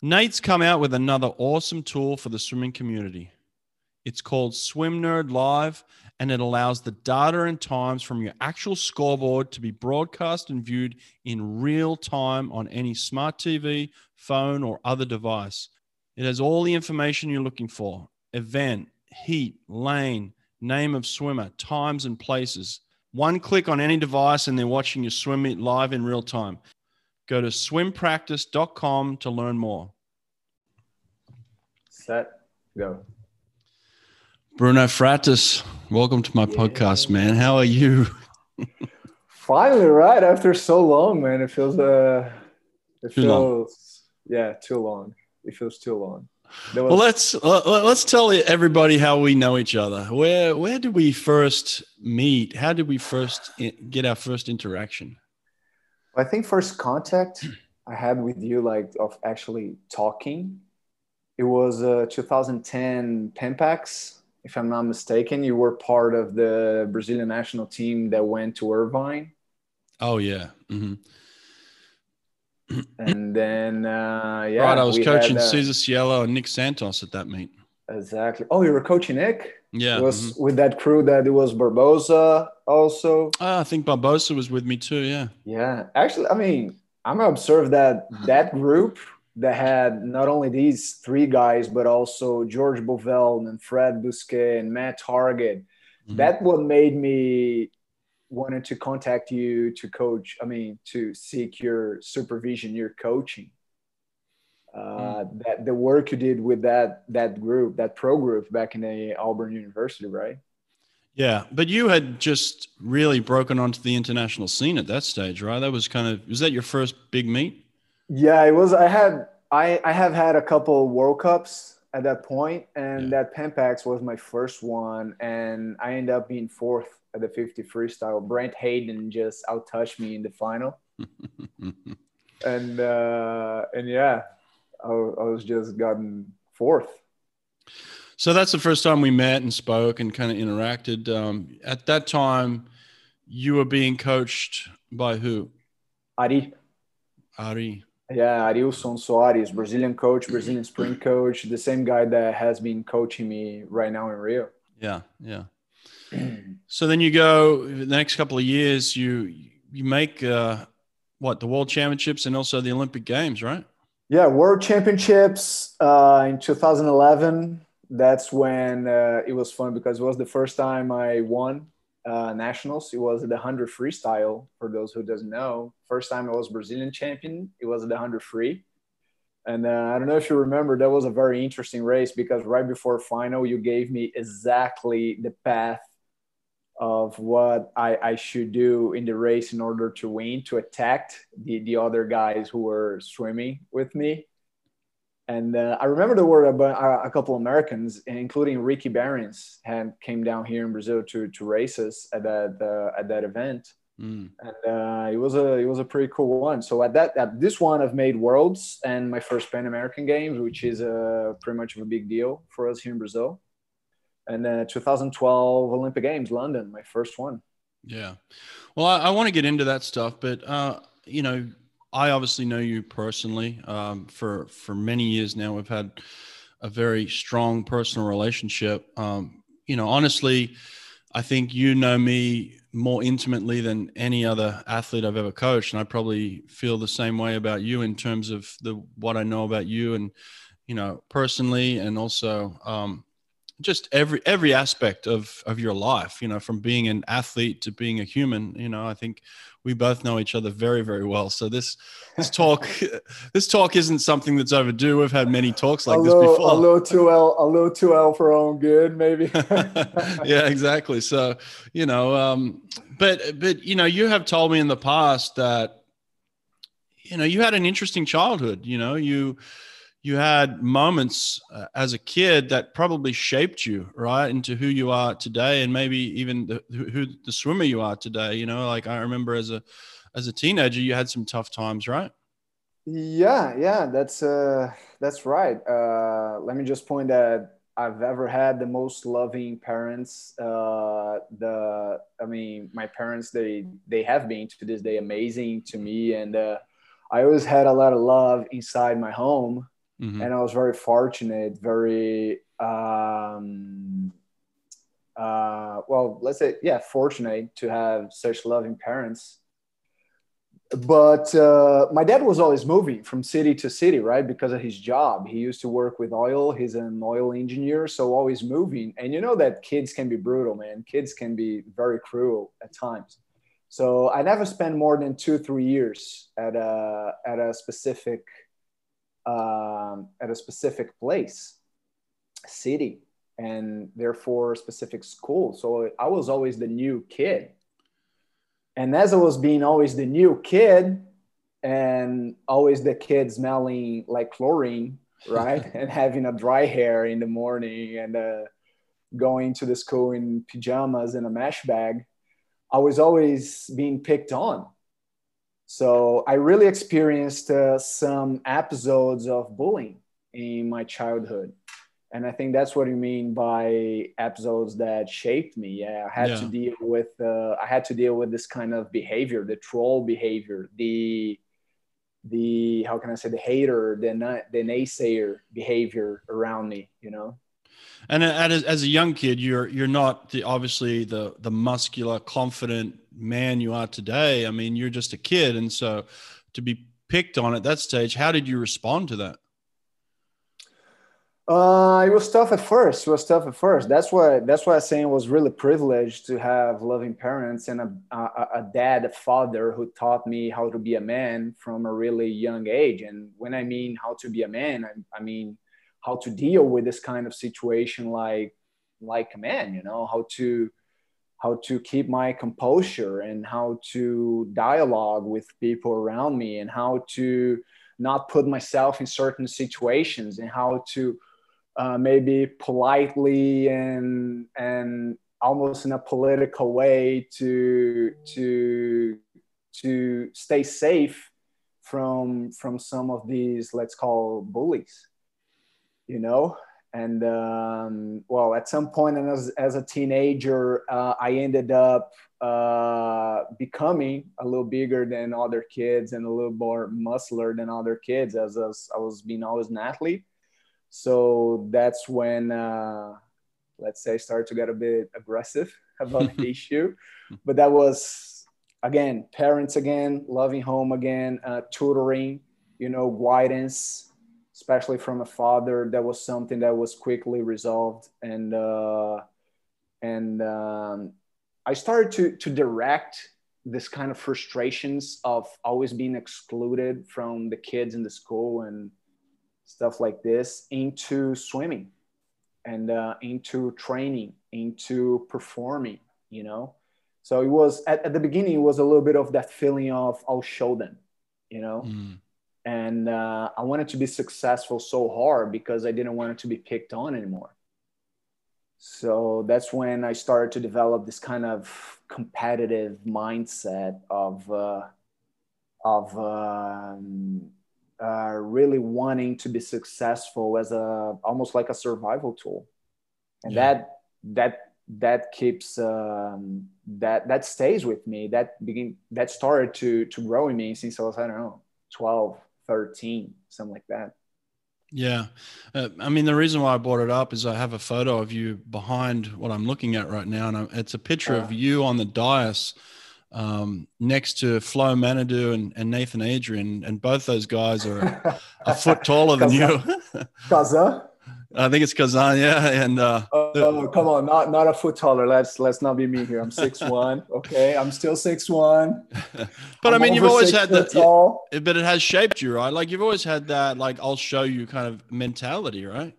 Nate's come out with another awesome tool for the swimming community. It's called Swim Nerd Live, and it allows the data and times from your actual scoreboard to be broadcast and viewed in real time on any smart TV, phone, or other device. It has all the information you're looking for event, heat, lane, name of swimmer, times, and places. One click on any device, and they're watching your swim meet live in real time. Go to swimpractice.com to learn more. Set, go. Bruno Fratus, welcome to my yeah. podcast, man. How are you? Finally, right after so long, man. It feels uh, it too feels long. yeah, too long. It feels too long. Was- well, let's let's tell everybody how we know each other. Where where did we first meet? How did we first get our first interaction? I think first contact I had with you, like of actually talking, it was uh, 2010 Pan Pacs, if I'm not mistaken. You were part of the Brazilian national team that went to Irvine. Oh yeah. Mm-hmm. and then uh, yeah, right. I was coaching had, uh, Cesar Cielo and Nick Santos at that meet. Exactly. Oh, you were coaching Nick. Yeah, it was mm-hmm. with that crew that it was Barbosa also. Oh, I think Barbosa was with me too. Yeah. Yeah, actually, I mean, I'm gonna observe that that group that had not only these three guys but also George Bovell and Fred Bousquet and Matt Targett. Mm-hmm. That what made me wanted to contact you to coach. I mean, to seek your supervision, your coaching uh, mm. that the work you did with that that group, that pro group back in the Auburn University, right? Yeah, but you had just really broken onto the international scene at that stage, right? That was kind of was that your first big meet? Yeah, it was. I had I I have had a couple World Cups at that point, and yeah. that Pan Pacs was my first one, and I ended up being fourth at the 50 freestyle. Brent Hayden just outtouched me in the final. and uh, and yeah, I, I was just gotten fourth. So that's the first time we met and spoke and kind of interacted. Um, at that time, you were being coached by who? Ari. Ari. Yeah, Arilson Soares, Brazilian coach, Brazilian sprint coach, the same guy that has been coaching me right now in Rio. Yeah, yeah. so then you go the next couple of years. You you make uh, what the World Championships and also the Olympic Games, right? Yeah, World Championships uh, in 2011. That's when uh, it was fun because it was the first time I won uh, nationals. It was the 100 freestyle. For those who doesn't know, first time I was Brazilian champion. It was the 100 free. And uh, I don't know if you remember, that was a very interesting race because right before final, you gave me exactly the path of what I, I, should do in the race in order to win, to attack the, the other guys who were swimming with me. And uh, I remember there were a, a, couple Americans, including Ricky Berens, had came down here in Brazil to to race us at that uh, at that event, mm. and uh, it was a it was a pretty cool one. So at that at this one, I've made worlds and my first Pan American Games, which is a pretty much of a big deal for us here in Brazil and then 2012 Olympic Games, London, my first one. Yeah. Well, I, I want to get into that stuff, but uh, you know, I obviously know you personally. Um, for for many years now, we've had a very strong personal relationship. Um, you know, honestly, I think you know me more intimately than any other athlete I've ever coached, and I probably feel the same way about you in terms of the what I know about you and you know personally, and also um, just every every aspect of of your life you know from being an athlete to being a human you know i think we both know each other very very well. So this this talk this talk isn't something that's overdue. We've had many talks like little, this before. a little too l a little too l for our own good maybe. Yeah exactly. So you know um but but you know you have told me in the past that you know you had an interesting childhood you know you you had moments uh, as a kid that probably shaped you right into who you are today and maybe even the, who the swimmer you are today you know? Like i remember as a as a teenager you had some tough times right? Yeah yeah that's uh that's right. Uh let me just point that I've ever had the most loving parents. Uh, the, I mean, my parents they they have been to this day amazing to me, and uh, I always had a lot of love inside my home mm-hmm. and I was very fortunate, very um, uh, well, let's say, yeah, fortunate to have such loving parents. But uh, my dad was always moving from city to city, right? Because of his job. He used to work with oil. He's an oil engineer, so always moving. And you know that kids can be brutal, man. Kids can be very cruel at times. So I never spent more than two, three years at a at a specific um, at a specific place, city, and therefore specific school. So I was always the new kid, and as I was being always the new kid, and always the kid smelling like chlorine, right, and having a dry hair in the morning and uh, going to the school in pajamas and a mesh bag I was always being picked on. So I really experienced uh, some episodes of bullying in my childhood. And I think that's what you mean by episodes that shaped me. Yeah, I had yeah. to deal with uh, I had to deal with this kind of behavior, the troll behavior, the the how can I say the hater, the the naysayer behavior around me. You know. And as, as a young kid, you're you're not the, obviously the the muscular, confident man you are today. I mean, you're just a kid, and so to be picked on at that stage, how did you respond to that? Uh, it was tough at first. It was tough at first. That's why. That's why I'm saying it was really privileged to have loving parents and a, a, a dad, a father who taught me how to be a man from a really young age. And when I mean how to be a man, I, I mean how to deal with this kind of situation like like a man you know how to how to keep my composure and how to dialogue with people around me and how to not put myself in certain situations and how to uh, maybe politely and and almost in a political way to to to stay safe from from some of these let's call bullies you know and um, well at some point and as, as a teenager uh, i ended up uh, becoming a little bigger than other kids and a little more muscular than other kids as, as i was being always an athlete. So that's when uh, let's say started to get a bit aggressive about the issue. But that was again parents again loving home again uh, tutoring you know guidance especially from a father, that was something that was quickly resolved. And uh, and um, I started to to direct this kind of frustrations of always being excluded from the kids in the school and stuff like this into swimming and uh, into training, into performing. You know, so it was at, at the beginning it was a little bit of that feeling of I'll show them. You know. Mm and uh, I wanted to be successful so hard because I didn't want it to be picked on anymore. So that's when I started to develop this kind of competitive mindset of uh, of um, uh, really wanting to be successful as a almost like a survival tool, and yeah. that that that keeps um, that that stays with me. That begin that started to to grow in me since I was I don't know 12 13, something like that. Yeah. Uh, I mean, the reason why I brought it up is I have a photo of you behind what I'm looking at right now. And it's a picture uh, of you on the dais um, next to Flo Manaudou and, and, Nathan Adrian. And both those guys are a foot taller than you. Kaza? I think it's Kazan, yeah. And uh, oh, come on, not not a foot taller. Let's let's not be me here. I'm six one. Okay, I'm still six one. but I'm i mean, you've always had that. Tall. but it has shaped you, right? Like you've always had that. Like I'll show you kind of mentality, right?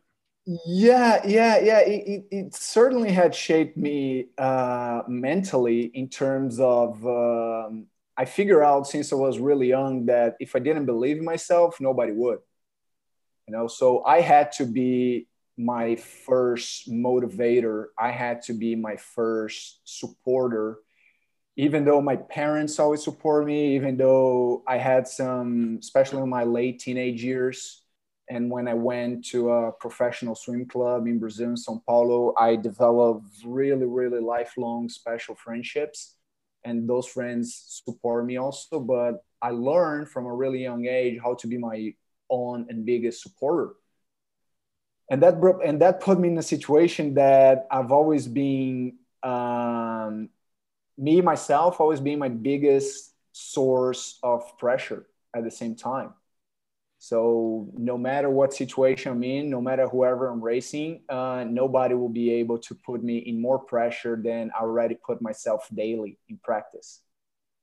Yeah, yeah, yeah. It, it, it certainly had shaped me uh, mentally in terms of. Um, I figure out since I was really young that if I didn't believe in myself, nobody would you know? So i had to be my first motivator. I had to be my first supporter. Even though my parents always support me even though i had some especially in my late teenage years and when i went to a professional swim club in brazil sao paulo i developed really really lifelong special friendships. And those friends support me also but i learned from a really young age how to be my on and biggest supporter. And that brought, and that put me in a situation that I've always been um, me myself always being my biggest source of pressure at the same time. So no matter what situation I'm in, no matter whoever I'm racing, uh, nobody will be able to put me in more pressure than I already put myself daily in practice.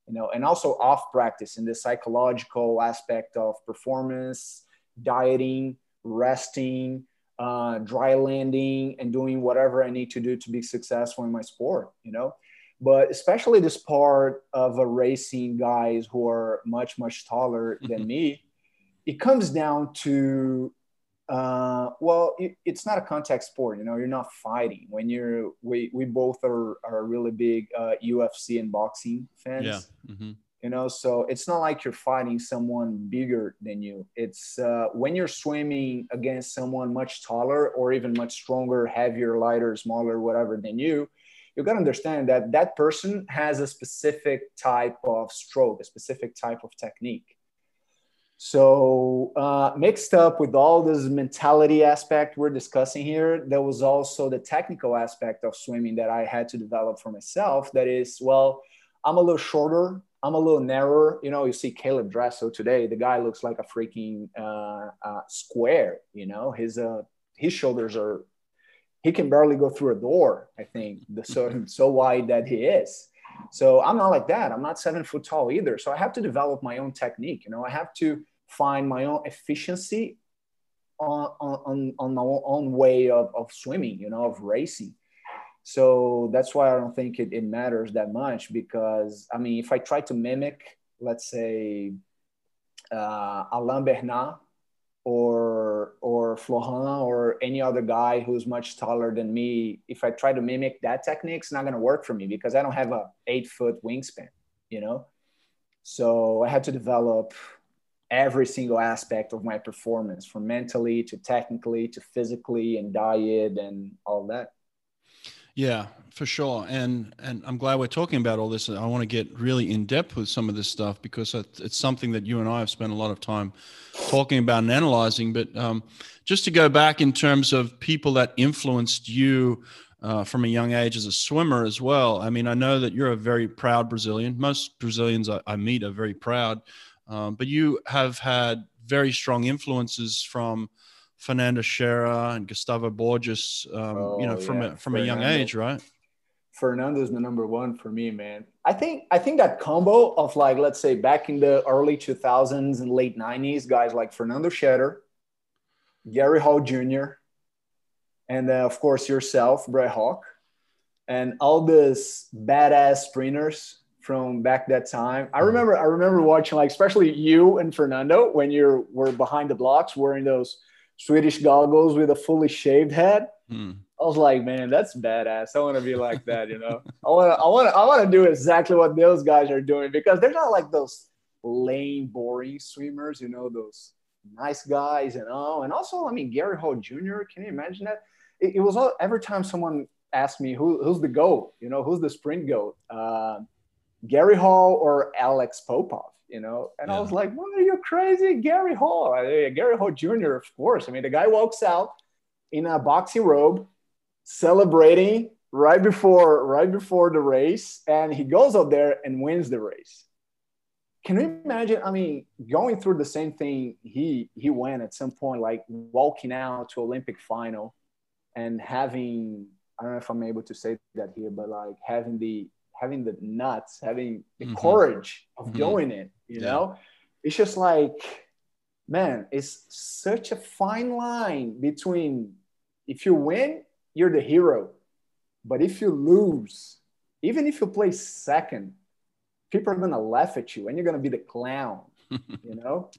You know, and also off practice in the psychological aspect of performance, dieting, resting, uh, dry landing, and doing whatever I need to do to be successful in my sport. You know, but especially this part of a racing guys who are much much taller than me it comes down to uh, well it, it's not a contact sport you know you're not fighting when you're we, we both are, are really big uh, ufc and boxing fans yeah. Mm-hmm. you know so it's not like you're fighting someone bigger than you it's uh, when you're swimming against someone much taller or even much stronger heavier lighter smaller whatever than you you got to understand that that person has a specific type of stroke a specific type of technique so, uh, mixed up with all this mentality aspect we're discussing here, there was also the technical aspect of swimming that I had to develop for myself. That is, well, I'm a little shorter, I'm a little narrower. You know, you see Caeleb Dressel today, the guy looks like a freaking uh, uh, square. You know, his uh, his shoulders are, he can barely go through a door. I think the so so wide that he is. So I'm not like that. I'm not seven foot tall either. So I have to develop my own technique. You know, I have to find my own efficiency on, on, on my own way of, of swimming, you know, of racing. So that's why I don't think it, it matters that much because, I mean, if I try to mimic, let's say, uh, Alain Bernard or or Florent or any other guy who's much taller than me, if I try to mimic that technique, it's not going to work for me because I don't have a eight foot wingspan, you know. So I had to develop every single aspect of my performance, from mentally to technically to physically and diet and all that. Yeah, for sure. And and I'm glad we're talking about all this. I want to get really in depth with some of this stuff because it's something that you and I have spent a lot of time talking about and analyzing. But um, just to go back in terms of people that influenced you uh, from a young age as a swimmer as well. I mean, I know that you're a very proud Brazilian. Most Brazilians I, I meet are very proud, um, but you have had very strong influences from Fernando Scherer and Gustavo Borges, um, oh, you know, from yeah. a, from Fernando. a young age, right? Fernando's the number one for me, man. I think I think that combo of like let's say back in the early 2000s and late 90s, guys like Fernando Scherer, Gary Hall Jr., and uh, of course yourself, Brett Hawke, and all these badass sprinters from back that time. I mm-hmm. remember I remember watching like especially you and Fernando when you were behind the blocks wearing those Swedish goggles with a fully shaved head. Hmm. I was like, man, that's badass. I want to be like that, you know. I want to, I want to, I want to do exactly what those guys are doing because they're not like those lame, boring swimmers, you know, those nice guys and all. And also, I mean, Gary Hall Jr. Can you imagine that? It, it was all every time someone asked me who, who's the goat, you know, who's the sprint goat, uh, Gary Hall or Alex Popov you know? And yeah. I was like, what are you crazy? Gary Hall, uh, Gary Hall Jr., of course. I mean, the guy walks out in a boxy robe celebrating right before right before the race and he goes out there and wins the race can you imagine i mean going through the same thing he he went at some point like walking out to olympic final and having i don't know if i'm able to say that here but like having the having the nuts, having the mm-hmm. courage of mm-hmm. doing it, you yeah. know? It's just like, man, it's such a fine line between if you win, you're the hero. But if you lose, even if you play second, people are gonna laugh at you and you're gonna be the clown, you know?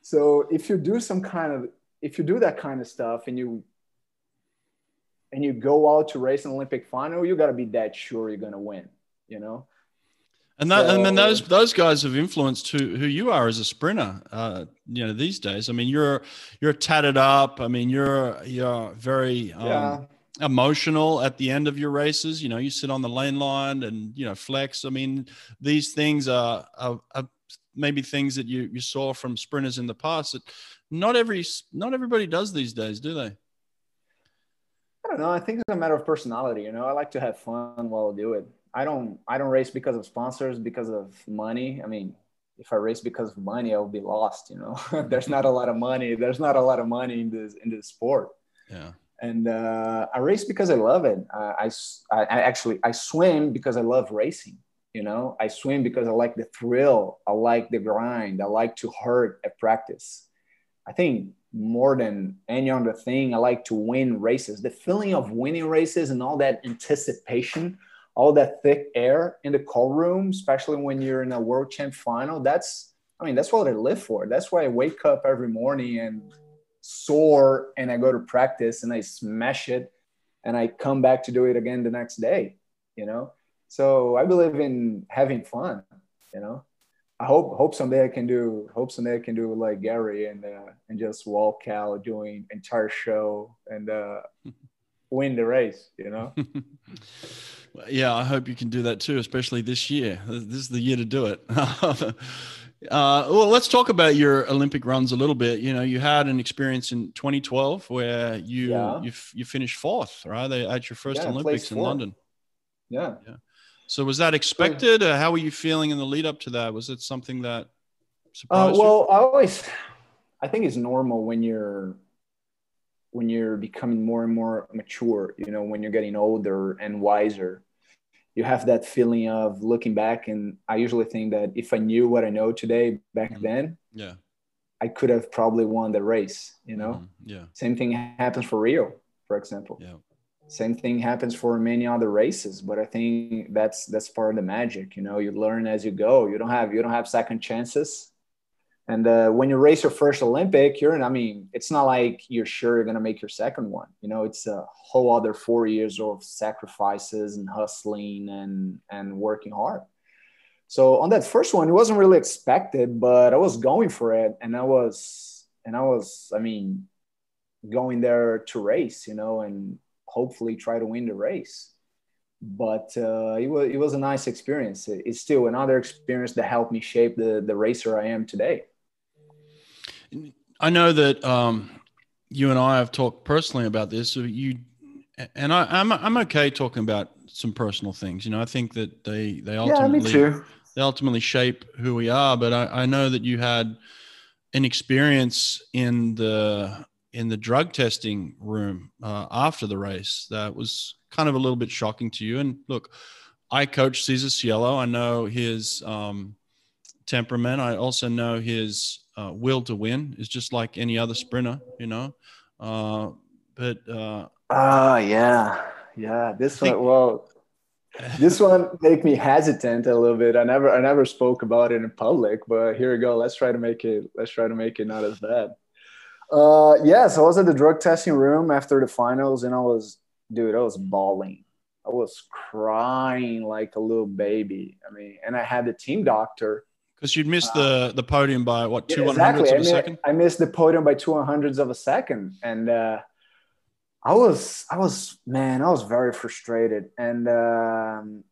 So if you do some kind of if you do that kind of stuff and you and you go out to race an Olympic final, you gotta be that sure you're gonna win you know. And that, so, and then those those guys have influenced who who you are as a sprinter. Uh, you know, these days. I mean, you're you're tatted up. I mean, you're you're very um, yeah. emotional at the end of your races. You know, you sit on the lane line and you know flex. I mean, these things are, are, are maybe things that you you saw from sprinters in the past that not every not everybody does these days, do they? I don't know. I think it's a matter of personality. You know, I like to have fun while I do it. I don't. I don't race because of sponsors, because of money. I mean, if I race because of money, I will be lost. You know, there's not a lot of money. There's not a lot of money in this in this sport. Yeah. And uh, I race because I love it. Uh, I, I actually I swim because I love racing. You know, I swim because I like the thrill. I like the grind. I like to hurt at practice. I think more than any other thing, I like to win races. The feeling of winning races and all that anticipation, all that thick air in the call room, especially when you're in a world champ final, that's, I mean, that's what I live for. That's why I wake up every morning and soar and I go to practice and I smash it and I come back to do it again the next day, you know? So I believe in having fun, you know? I hope hope someday I can do hope someday I can do like Gary and uh, and just walk out doing entire show and uh, win the race. You know. yeah, I hope you can do that too, especially this year. This is the year to do it. uh, well, let's talk about your Olympic runs a little bit. You know, you had an experience in 2012 where you yeah. you, you finished fourth, right? At your first yeah, Olympics in London. Yeah. Yeah. So was that expected? Uh, how were you feeling in the lead up to that? Was it something that uh, surprised uh, well, you? I always, I think it's normal when you're when you're becoming more and more mature. You know, when you're getting older and wiser, you have that feeling of looking back. And I usually think that if I knew what I know today back mm-hmm. then, yeah, I could have probably won the race. You know, mm-hmm. yeah. Same thing happens for Rio, for example. Yeah same thing happens for many other races but i think that's that's part of the magic you know you learn as you go you don't have you don't have second chances and uh, when you race your first olympic you're i mean it's not like you're sure you're going to make your second one you know it's a whole other four years of sacrifices and hustling and and working hard so on that first one it wasn't really expected but i was going for it and i was and i was i mean going there to race you know and hopefully try to win the race. But uh, it, was, it was a nice experience. It's still another experience that helped me shape the, the racer I am today. I know that um, you and I have talked personally about this. So you and I, I'm I'm okay talking about some personal things. You know, I think that they they ultimately yeah, they ultimately shape who we are. But I, I know that you had an experience in the in the drug testing room uh, after the race that was kind of a little bit shocking to you. And look, I coach Cesar Cielo. I know his um, temperament. I also know his uh, will to win is just like any other sprinter, you know. Uh, but uh, oh yeah, yeah. This think, one, well, this one make me hesitant a little bit. I never, I never spoke about it in public, but here we go. Let's try to make it. Let's try to make it not as bad. Uh, yes, I was at the drug testing room after the finals, and I was, dude, I was bawling. I was crying like a little baby. I mean, and I had the team doctor because you'd missed the the podium by what two yeah, exactly. of a second. I missed the podium by two hundredths of a second, and uh, I was, I was, man, I was very frustrated, and um,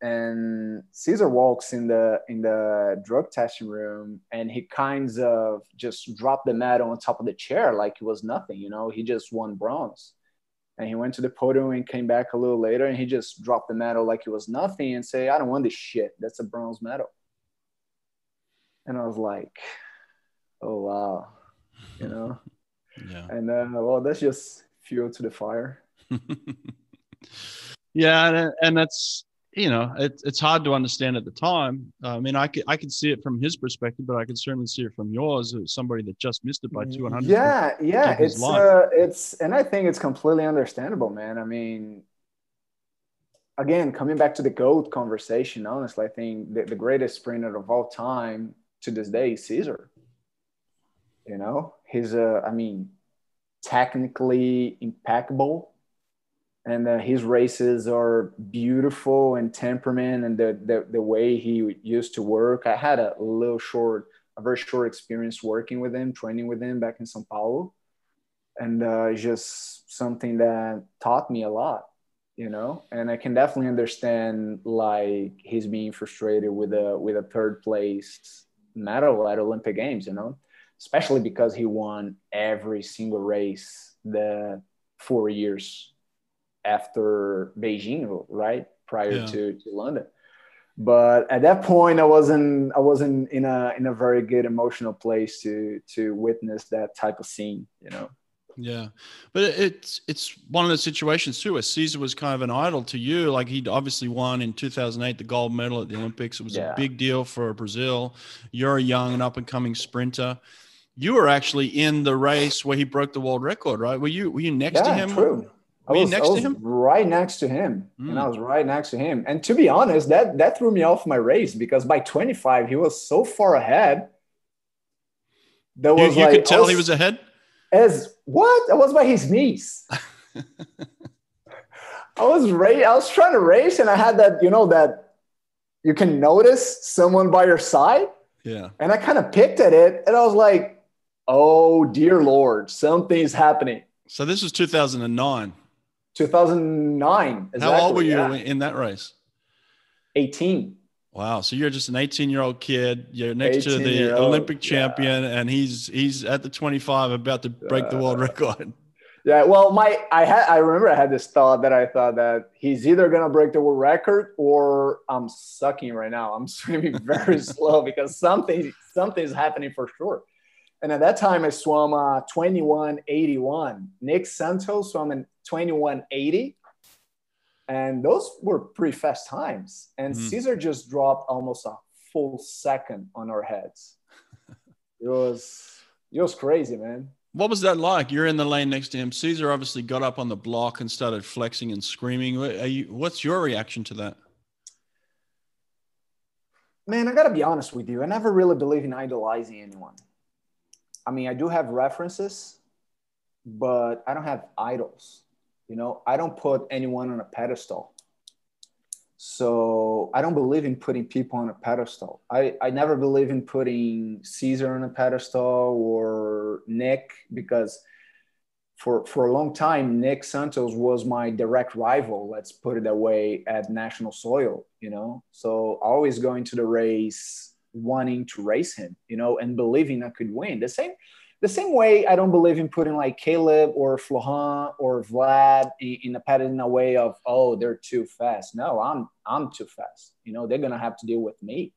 and Cesar walks in the in the drug testing room and he kinds of just dropped the medal on top of the chair like it was nothing, you know. He just won bronze. And he went to the podium and came back a little later and he just dropped the medal like it was nothing and say, I don't want this shit. That's a bronze medal. And I was like, oh wow. You know? yeah. And uh, well, that's just fuel to the fire. yeah, and, and that's you know, it, it's hard to understand at the time. I mean, I could, I could see it from his perspective, but I can certainly see it from yours as somebody that just missed it by 200. Yeah. Yeah. It's, uh, it's, and I think it's completely understandable, man. I mean, again, coming back to the GOAT conversation, honestly, I think the, the greatest sprinter of all time to this day is Cesar. You know, he's, uh, I mean, technically impeccable and uh, his races are beautiful and temperament and the, the, the way he used to work i had a little short a very short experience working with him training with him back in sao paulo and uh, just something that taught me a lot you know and i can definitely understand like he's being frustrated with a with a third place medal at olympic games you know especially because he won every single race the four years after Beijing, right? Prior yeah. to, to London. But at that point, I wasn't I wasn't in a in a very good emotional place to to witness that type of scene, you know. Yeah, but it's it's one of the situations too where Cesar was kind of an idol to you. Like he'd obviously won in 2008 the gold medal at the Olympics. It was yeah. a big deal for Brazil. You're a young and up and coming sprinter. You were actually in the race where he broke the world record, right? Were you were you next yeah, to him? True. Were I was, next I was to him? Right next to him, mm. and I was right next to him. And to be honest, that that threw me off my race because by 25 he was so far ahead. That was you, you like, could tell was, he was ahead as what? I was by his knees. I was ra- I was trying to race, and I had that, you know, that you can notice someone by your side. Yeah. And I kind of picked at it, and I was like, "Oh dear Lord, something's happening." So this was 2009. 2009. Exactly, How old were you yeah. in that race? 18. Wow. So you're just an 18 year old kid. You're next to the Olympic champion, yeah. and he's he's at the 25 about to break uh, the world record. Yeah. Well, my I had I remember I had this thought that I thought that he's either gonna break the world record or I'm sucking right now. I'm swimming very slow because something something's happening for sure. And at that time, I swam uh, 2181. Nick Santos swam in 2180 and those were pretty fast times. And mm. Cesar just dropped almost a full second on our heads. it was it was crazy, man. What was that like? You're in the lane next to him. Cesar obviously got up on the block and started flexing and screaming. You, what's your reaction to that? Man, I gotta be honest with you. I never really believe in idolizing anyone. I mean, I do have references, but I don't have idols. You know, I don't put anyone on a pedestal. So I don't believe in putting people on a pedestal. I, I never believe in putting Cesar on a pedestal or Nick because for for a long time Nick Santos was my direct rival. Let's put it that way at national soil. You know, so always going to the race wanting to race him. You know, and believing I could win. The same the same way I don't believe in putting like Caeleb or Florent or Vlad in, in a pattern in a way of oh they're too fast. No, I'm I'm too fast. You know they're gonna have to deal with me.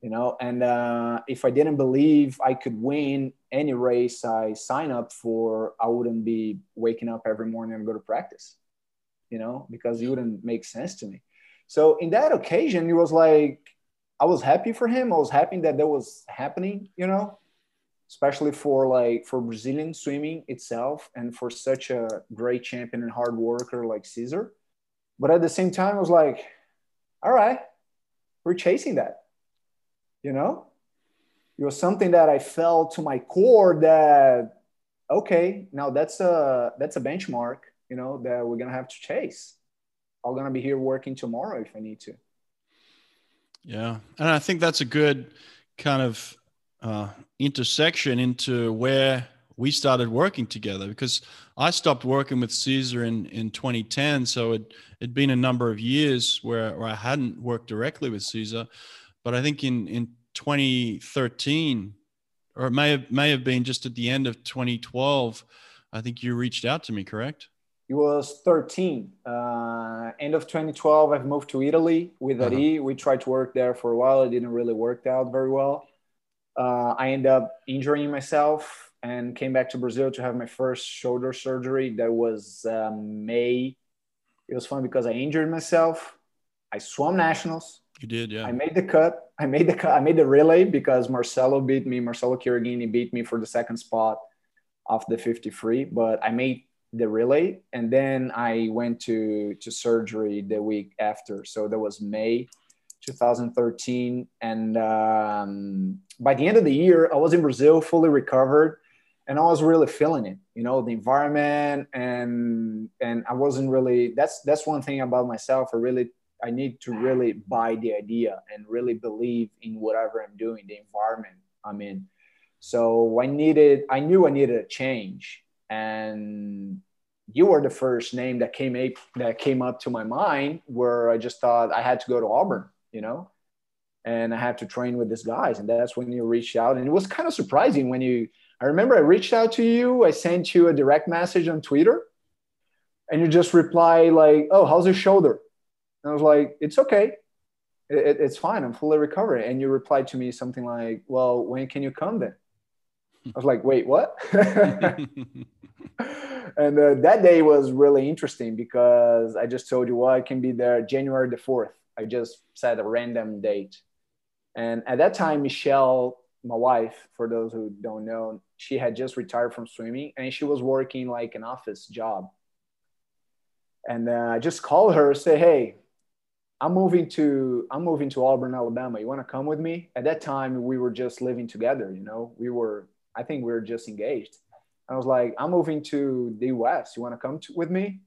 You know, and uh, if I didn't believe I could win any race I sign up for, I wouldn't be waking up every morning and go to practice. You know, because it wouldn't make sense to me. So in that occasion, it was like I was happy for him. I was happy that that was happening. You know, especially for like for Brazilian swimming itself and for such a great champion and hard worker like Cesar. But at the same time, I was like, all right, we're chasing that. You know? It was something that I felt to my core that okay, now that's a that's a benchmark, you know, that we're gonna have to chase. I'm gonna be here working tomorrow if I need to. Yeah. And I think that's a good kind of uh, intersection into where we started working together because I stopped working with Cesar in, in 2010. So it, it'd been a number of years where, where I hadn't worked directly with Cesar. But I think in, in 2013, or it may have, may have been just at the end of 2012, I think you reached out to me, correct? It was 13. Uh, end of 2012, I've moved to Italy with uh-huh. Ari. We tried to work there for a while. It didn't really work out very well uh, I ended up injuring myself and came back to Brazil to have my first shoulder surgery. That was um, May. It was fun because I injured myself. I swam nationals. You did, yeah. I made the cut. I made the cut. I made the relay because Marcelo beat me. Marcelo Chierighini beat me for the second spot off the 53. But I made the relay, and then I went to to surgery the week after. So that was May 2013, and um, by the end of the year, I was in Brazil, fully recovered, and I was really feeling it. You know, the environment, and and I wasn't really. That's that's one thing about myself. I really I need to really buy the idea and really believe in whatever I'm doing, the environment I'm in. So I needed, I knew I needed a change, and you were the first name that came up, that came up to my mind where I just thought I had to go to Auburn. You know, and I had to train with these guys. And that's when you reached out. And it was kind of surprising when you, I remember I reached out to you, I sent you a direct message on Twitter, and you just reply like, "Oh, how's your shoulder?" And I was like, "It's okay, it, it's fine. I'm fully recovered." And you replied to me something like, "Well, when can you come then?" I was like, "Wait, what?" and uh, that day was really interesting because I just told you, "Well, I can be there January the fourth." I just set a random date, and at that time, Michelle, my wife, for those who don't know, she had just retired from swimming and she was working like an office job and uh, I just called her, say, hey, I'm moving to I'm moving to Auburn, Alabama. You want to come with me? At that time, we were just living together. You know, we were I think we were just engaged. I was like, I'm moving to the U.S. You want to come to, with me?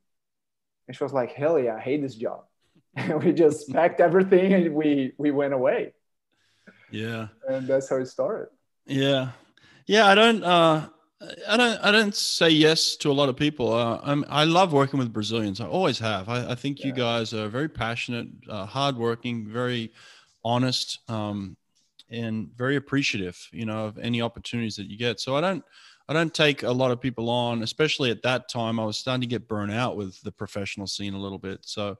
And she was like, Hell yeah, I hate this job. And we just packed everything and we we went away. Yeah. And that's how it started. Yeah. Yeah. I don't. uh I don't. I don't say yes to a lot of people. Uh, i love working with Brazilians. I always have. I, I think yeah. you guys are very passionate, uh, hardworking, very honest, um, and very appreciative. You know, of any opportunities that you get. So I don't. I don't take a lot of people on, especially at that time. I was starting to get burnt out with the professional scene a little bit. So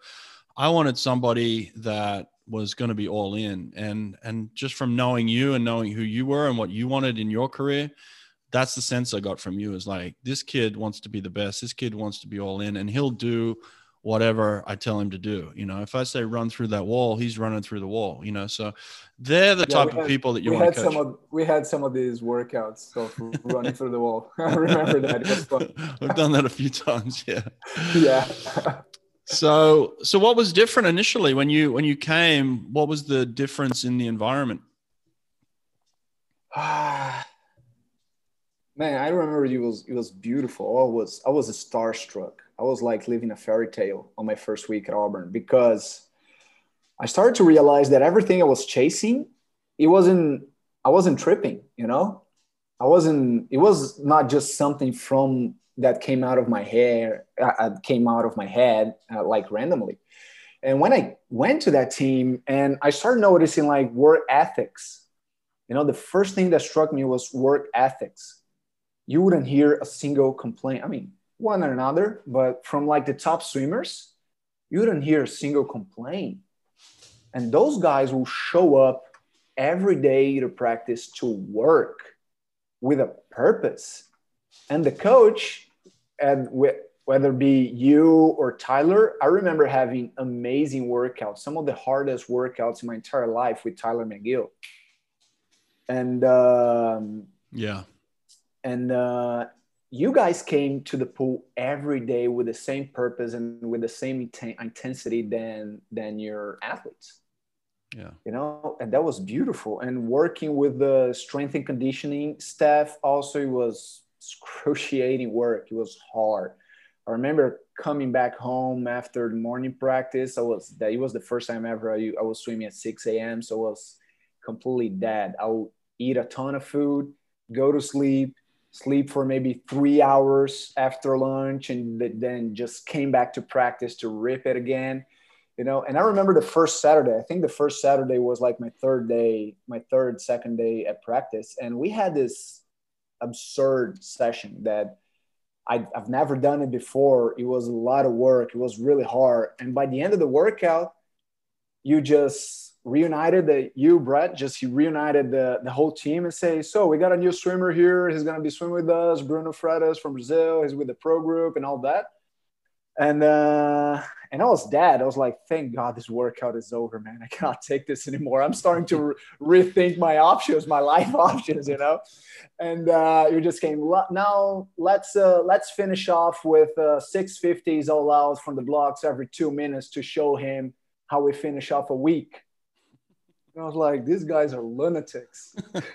I wanted somebody that was going to be all in, and and just from knowing you and knowing who you were and what you wanted in your career that's the sense I got from you is like this kid wants to be the best. This kid wants to be all in, and he'll do whatever I tell him to do. You know, if I say run through that wall, he's running through the wall. You know, so they're the yeah, type had, of people that you want to coach. Some of, we had some of these workouts of running through the wall. I remember that. It was fun. I've done that a few times. Yeah. Yeah. So, so what was different initially when you when you came? What was the difference in the environment? Man, I remember it was it was beautiful. I was I was starstruck. I was like living a fairy tale on my first week at Auburn because I started to realize that everything I was chasing, it wasn't I wasn't tripping, you know? I wasn't it was not just something from that came out of my hair, uh, uh came out of my head uh, like randomly. And when I went to that team and I started noticing like work ethics, you know, the first thing that struck me was work ethics you wouldn't hear a single complaint. I mean, one or another, but from like the top swimmers, you wouldn't hear a single complaint. And those guys will show up every day to practice to work with a purpose. And the coach, and whether it be you or Tyler, I remember having amazing workouts, some of the hardest workouts in my entire life with Tyler McGill. And um, yeah, and uh, you guys came to the pool every day with the same purpose and with the same intensity than than your athletes. Yeah. You know and that was beautiful. And working with the strength and conditioning staff also it was excruciating work. It was hard. I remember coming back home after the morning practice. I was that it was the first time ever i, I was swimming at 6 a.m so i was completely dead. I would eat a ton of food go to sleep sleep for maybe three hours after lunch and then just came back to practice to rip it again you know? And i remember the first saturday. I think the first saturday was like my third day my third second day at practice. And we had this absurd session that I, have never done it before. It was a lot of work. It was really hard. And by the end of the workout you just reunited the you Brett just reunited the, the whole team and say so we got a new swimmer here. He's to be swimming with us Bruno Fratus from Brazil. He's with the pro group and all that and uh and I was dead. I was like thank God this workout is over man. I cannot take this anymore. I'm starting to re- rethink my options my life options you know? And uh you just came now let's uh let's finish off with uh 650s all out from the blocks every two minutes to show him how we finish off a week. And I was like, these guys are lunatics.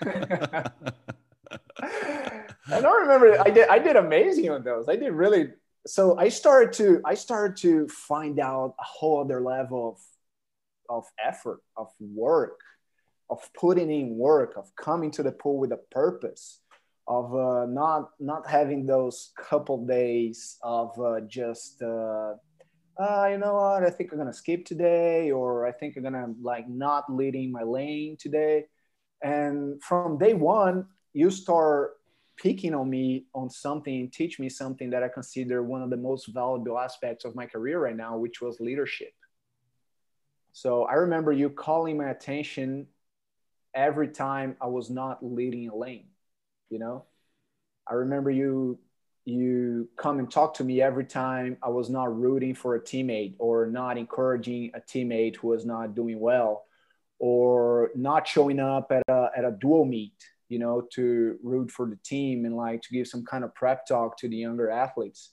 and I remember I did I did amazing on those. I did really so I started to I started to find out a whole other level of of effort, of work, of putting in work, of coming to the pool with a purpose, of uh, not not having those couple days of uh, just uh, uh, you know what, I think I'm gonna skip today, or I think I'm gonna like not leading my lane today. And from day one, you start picking on me on something, teach me something that I consider one of the most valuable aspects of my career right now, which was leadership. So I remember you calling my attention every time I was not leading a lane, you know? I remember you you come and talk to me every time I was not rooting for a teammate or not encouraging a teammate who was not doing well or not showing up at a, at a dual meet, you know, to root for the team and like to give some kind of prep talk to the younger athletes,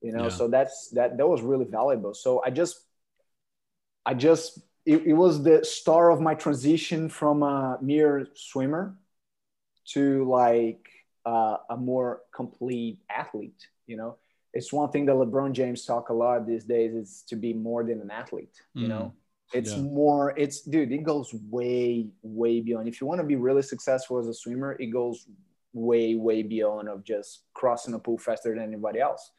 you know, yeah. so that's, that, that was really valuable. So I just, I just, it, it was the start of my transition from a mere swimmer to like uh, a more complete athlete. You know, it's one thing that LeBron James talk a lot these days is to be more than an athlete. You mm. know, it's yeah. more. It's dude. It goes way way beyond. If you want to be really successful as a swimmer, it goes way way beyond of just crossing a pool faster than anybody else.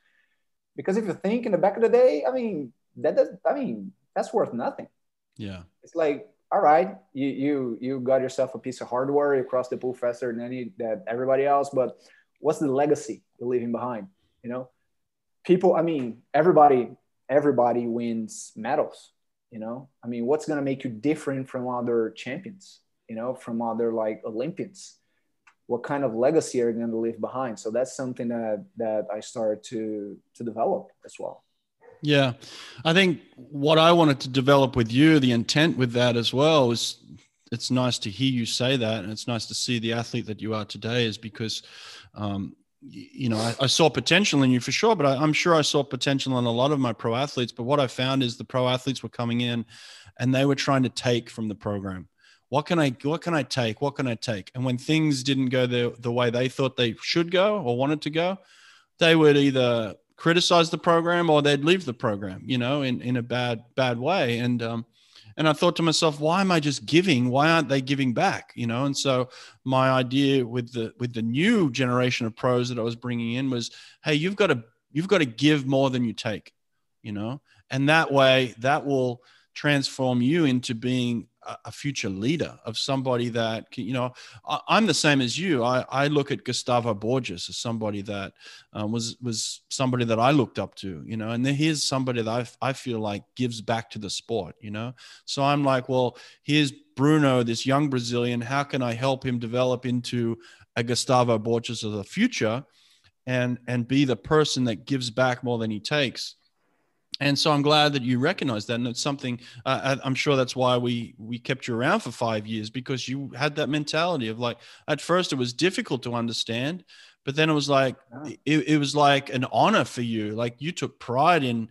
Because if you think in the back of the day, I mean, that does. I mean, that's worth nothing. Yeah. It's like all right, you you you got yourself a piece of hardware, you crossed the pool faster than any that everybody else, but what's the legacy you're leaving behind? You know, people. I mean, everybody everybody wins medals. You know, I mean, what's gonna make you different from other champions? You know, from other like Olympians. What kind of legacy are you going to leave behind? So that's something that that I started to to develop as well. Yeah. I think what I wanted to develop with you, the intent with that as well, is it's nice to hear you say that. And it's nice to see the athlete that you are today, is because, um, you know, I, I, saw potential in you for sure, but I, I'm sure I saw potential in a lot of my pro athletes. But what I found is the pro athletes were coming in and they were trying to take from the program. What can I what can I take? What can I take? And when things didn't go the the way they thought they should go or wanted to go, they would either criticize the program or they'd leave the program, you know, in, in a bad, bad way. And, um, and I thought to myself, why am I just giving? Why aren't they giving back? You know, and so my idea with the with the new generation of pros that I was bringing in was, hey, you've got to you've got to give more than you take, you know, and that way that will transform you into being a future leader of somebody that can, you know I, am the same as you. I, I look at gustavo borges as somebody that um, was was somebody that i looked up to you know and then here's somebody that I, I feel like gives back to the sport you know? So i'm like well here's bruno this young brazilian. How can i help him develop into a gustavo borges of the future and and be the person that gives back more than he takes and so I'm glad that you recognize that, and it's something. Uh, I'm sure that's why we we kept you around for five years because you had that mentality of like. At first, it was difficult to understand, but then it was like yeah. it, it was like an honor for you. Like you took pride in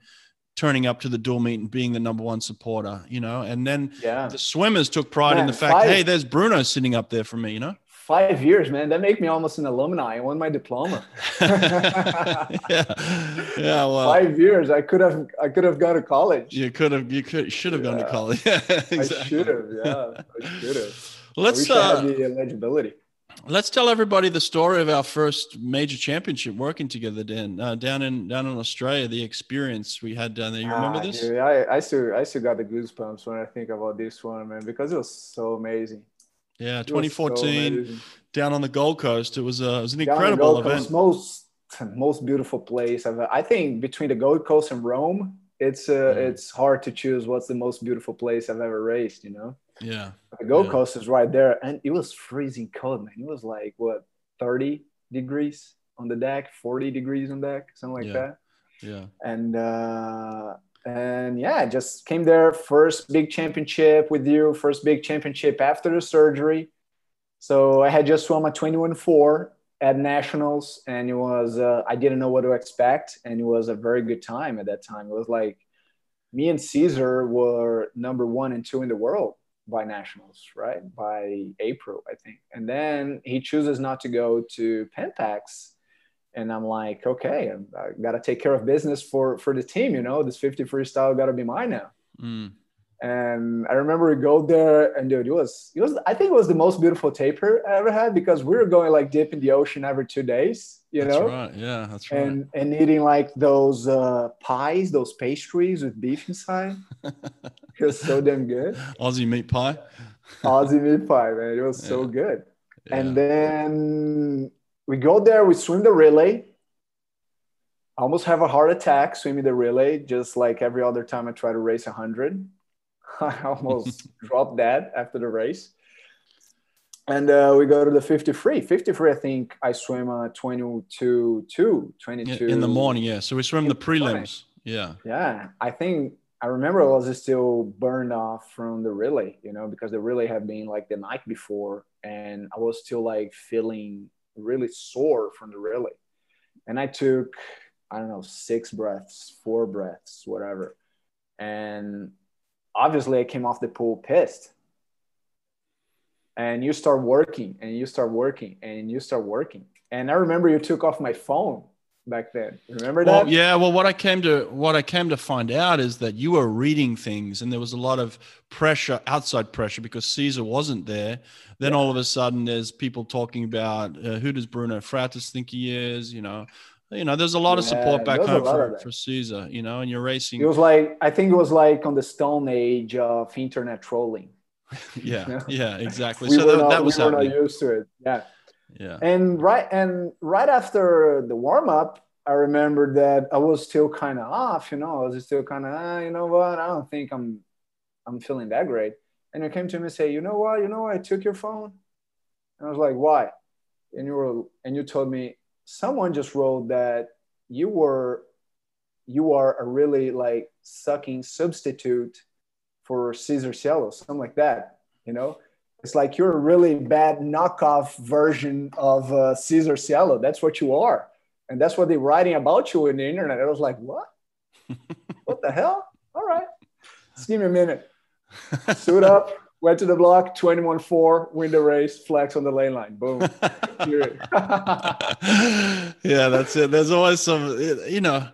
turning up to the dual meet and being the number one supporter, you know. And then yeah. the swimmers took pride Man, in the fact, five, hey, there's Bruno sitting up there for me, you know five years, man. That make me almost an alumni. I won my diploma. yeah, yeah. Well, five years. I could have. I could have gone to college. You could have. You could. Should have yeah. gone to college. exactly. I should have. Yeah, I should have. Let's. Uh, the eligibility. Let's tell everybody the story of our first major championship working together, Dan, uh, down in down in Australia. The experience we had down there. You remember ah, this? Dude, I, I still I still got the goosebumps when I think about this one, man, because it was so amazing. Yeah, 2014 so down on the Gold Coast. It was, a, it was an incredible event. Coast, most most beautiful place. I've, I think between the Gold Coast and Rome, it's uh, mm. it's hard to choose what's the most beautiful place I've ever raced. You know. Yeah. The Gold yeah. Coast is right there, and it was freezing cold, man. It was like what 30 degrees on the deck, 40 degrees on deck, something like yeah. that. Yeah. And uh, and yeah, just came there first big championship with you, first big championship after the surgery. So I had just swum a 21.4 at nationals, and it was uh, I didn't know what to expect, and it was a very good time at that time. It was like me and Cesar were number one and two in the world by nationals, right? By April, I think, and then he chooses not to go to Pacs and I'm like, okay, I, got to take care of business for for the team. You know, this 50 freestyle got to be mine now. Mm. And I remember we go there, and dude, it was it was I think it was the most beautiful taper I ever had because we were going like deep in the ocean every two days. you that's know right yeah that's right and and eating like those uh, pies those pastries with beef inside it was so damn good aussie meat pie aussie meat pie man it was so good Yeah. and then we go there we swim the relay. I almost have a heart attack swimming the relay just like every other time i try to race 100 i almost dropped that after the race. And uh, we go to the 53 53 i think i swim uh, 22 2 Yeah, 22 in the morning yeah. So we swim the In the prelims. Yeah. Yeah. I think i remember i was still burned off from the relay you know because the relay had been like the night before and i was still like feeling really sore from the relay and i took i don't know six breaths four breaths whatever. And obviously i came off the pool pissed. And you start working and you start working and you start working. And i remember you took off my phone back then remember Well, that yeah. Well, what I came to what I came to find out is that you were reading things, and there was a lot of pressure, outside pressure, because Cesar wasn't there. Then all of a sudden, there's people talking about uh, who does Bruno Fratus think he is? You know, you know. There's a lot of support Yeah, back home for, for Cesar. You know, and you're racing. It was like I think it was like on the stone age of internet trolling. yeah, yeah, exactly. We so that, not, that was we were happening. not used to it. Yeah. Yeah, And right and right after the warm up, I remember that I was still kind of off. You know, I was still kind of, ah, you know what? I don't think I'm, I'm feeling that great. And you came to me and say, you know what? You know. I took your phone. And I was like, why? And you were, and you told me someone just wrote that you were, you are a really like sucking substitute for Cesar Cielo, something like that. You know, it's like you're a really bad knockoff version of uh, Cesar Cielo. That's what you are. And that's what they're writing about you in the internet. I was like, what? what the hell? All right. Just give me a minute. Suit up, went to the block, 21 4, win the race, flex on the lane line. Boom. Yeah, that's it. There's always some, you know.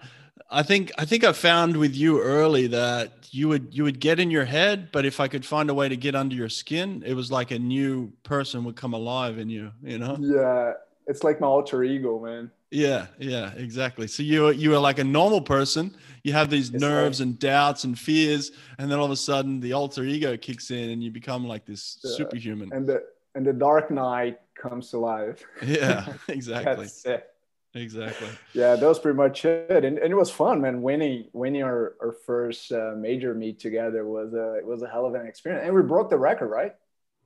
I think I think I found with you early that you would you would get in your head, but if I could find a way to get under your skin, it was like a new person would come alive in you. You know. yeah. It's like my alter ego, man. Yeah, yeah, exactly. So you you were like a normal person. You have these It's nerves like- and doubts and fears, and then all of a sudden the alter ego kicks in, and you become like this superhuman. And the and the dark knight comes to life. Yeah, exactly, That's it. Exactly. yeah that was pretty much it and, and it was fun man winning winning our, our first uh, major meet together was a it was a hell of an experience and we broke the record right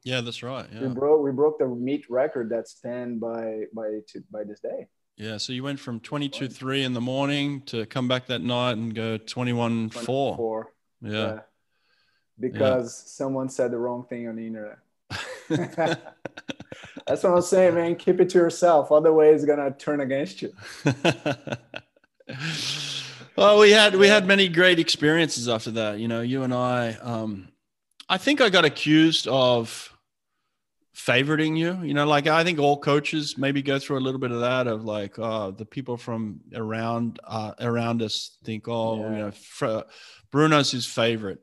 Yeah, that's right. we broke we broke the meet record that's 10 by by to, by this day yeah. So you went from twenty two three in the morning to come back that night and go twenty one four. Four. Yeah. because someone said the wrong thing on the internet that's what i'm saying man keep it to yourself otherwise it's gonna turn against you well, we had we had many great experiences after that. You know, you and I. Um, I think I got accused of favoriting you. You know, like I think all coaches maybe go through a little bit of that of like, uh, the people from around uh, around us think, oh, you know, Fr- Bruno's his favorite.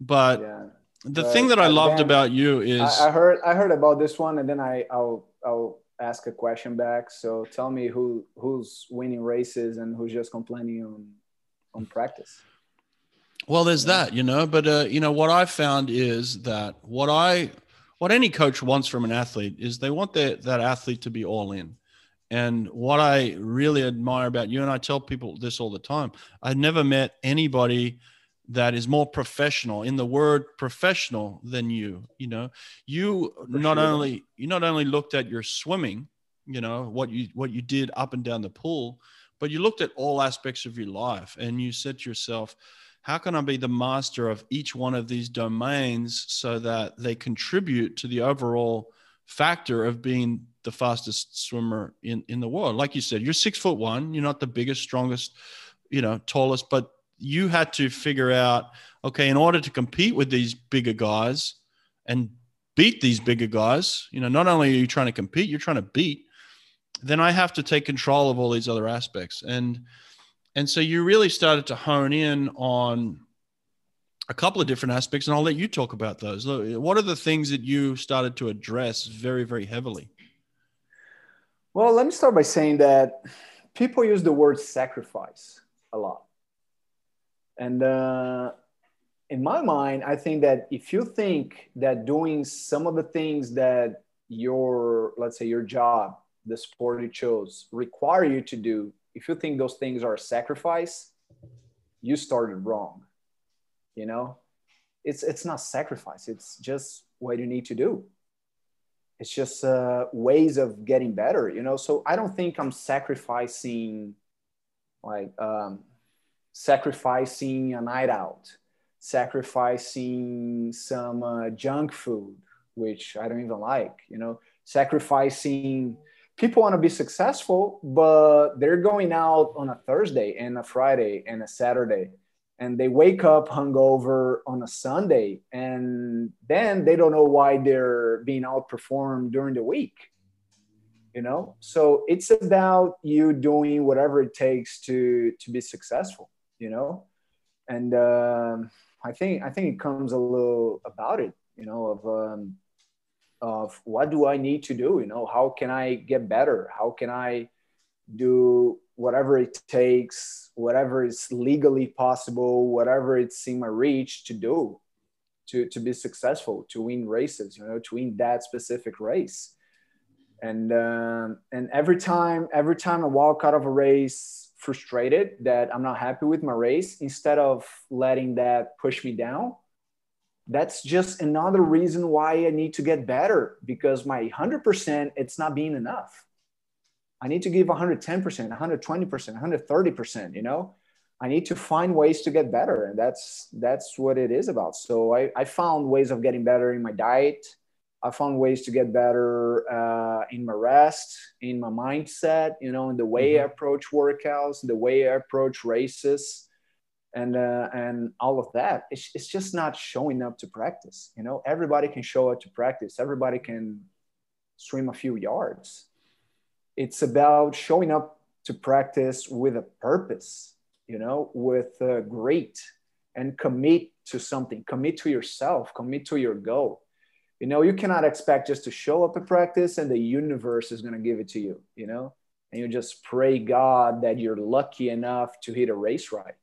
But yeah the But thing that I loved about you is I, I heard I heard about this one, and then I I'll I'll ask a question back. So tell me who who's winning races and who's just complaining on on practice. Well, there's that, you know, but uh, you know what I found is that what I what any coach wants from an athlete is they want that that athlete to be all in. And what I really admire about you and I tell people this all the time. I've never met anybody that is more professional in the word professional than you, you know. You not sure. only you not only looked at your swimming, you know, what you what you did up and down the pool, but you looked at all aspects of your life and you said to yourself, how can I be the master of each one of these domains so that they contribute to the overall factor of being the fastest swimmer in, in the world? Like you said, you're six foot one, you're not the biggest, strongest, you know, tallest, but you had to figure out, okay, in order to compete with these bigger guys and beat these bigger guys, you know, not only are you trying to compete, you're trying to beat, then I have to take control of all these other aspects. And and so you really started to hone in on a couple of different aspects, and I'll let you talk about those. What are the things that you started to address very, very heavily? Well, let me start by saying that people use the word sacrifice a lot. And uh, in my mind, I think that if you think that doing some of the things that your, let's say, your job, the sport you chose, require you to do, if you think those things are a sacrifice, you started wrong. You know, it's it's not sacrifice. It's just what you need to do. It's just uh, ways of getting better. You know, so I don't think I'm sacrificing, like um, sacrificing a night out sacrificing some uh, junk food, which I don't even like, you know, sacrificing. People want to be successful, but they're going out on a Thursday and a Friday and a Saturday, and they wake up hungover on a Sunday, and then they don't know why they're being outperformed during the week. You know, so it's about you doing whatever it takes to to be successful. You know, and. Uh, I think I think it comes a little about it, you know, of um, of what do I need to do? You know, how can I get better? How can I do whatever it takes, whatever is legally possible, whatever it's in my reach to do to, to be successful, to win races, you know, to win that specific race. And um, and every time, every time I walk out of a race, frustrated that I'm not happy with my race, instead of letting that push me down, that's just another reason why I need to get better because my 100% it's not being enough. I need to give 110%, 120%, 130%, you know? I need to find ways to get better and that's that's what it is about. So I, I found ways of getting better in my diet, I found ways to get better uh, in my rest, in my mindset, you know, in the way mm-hmm. I approach workouts, the way I approach races, and uh, and all of that. It's, it's just not showing up to practice. You know, everybody can show up to practice. Everybody can swim a few yards. It's about showing up to practice with a purpose. You know, with uh, great and commit to something. Commit to yourself. Commit to your goal you know, you cannot expect just to show up at practice and the universe is going to give it to you, you know, and you just pray God that you're lucky enough to hit a race right.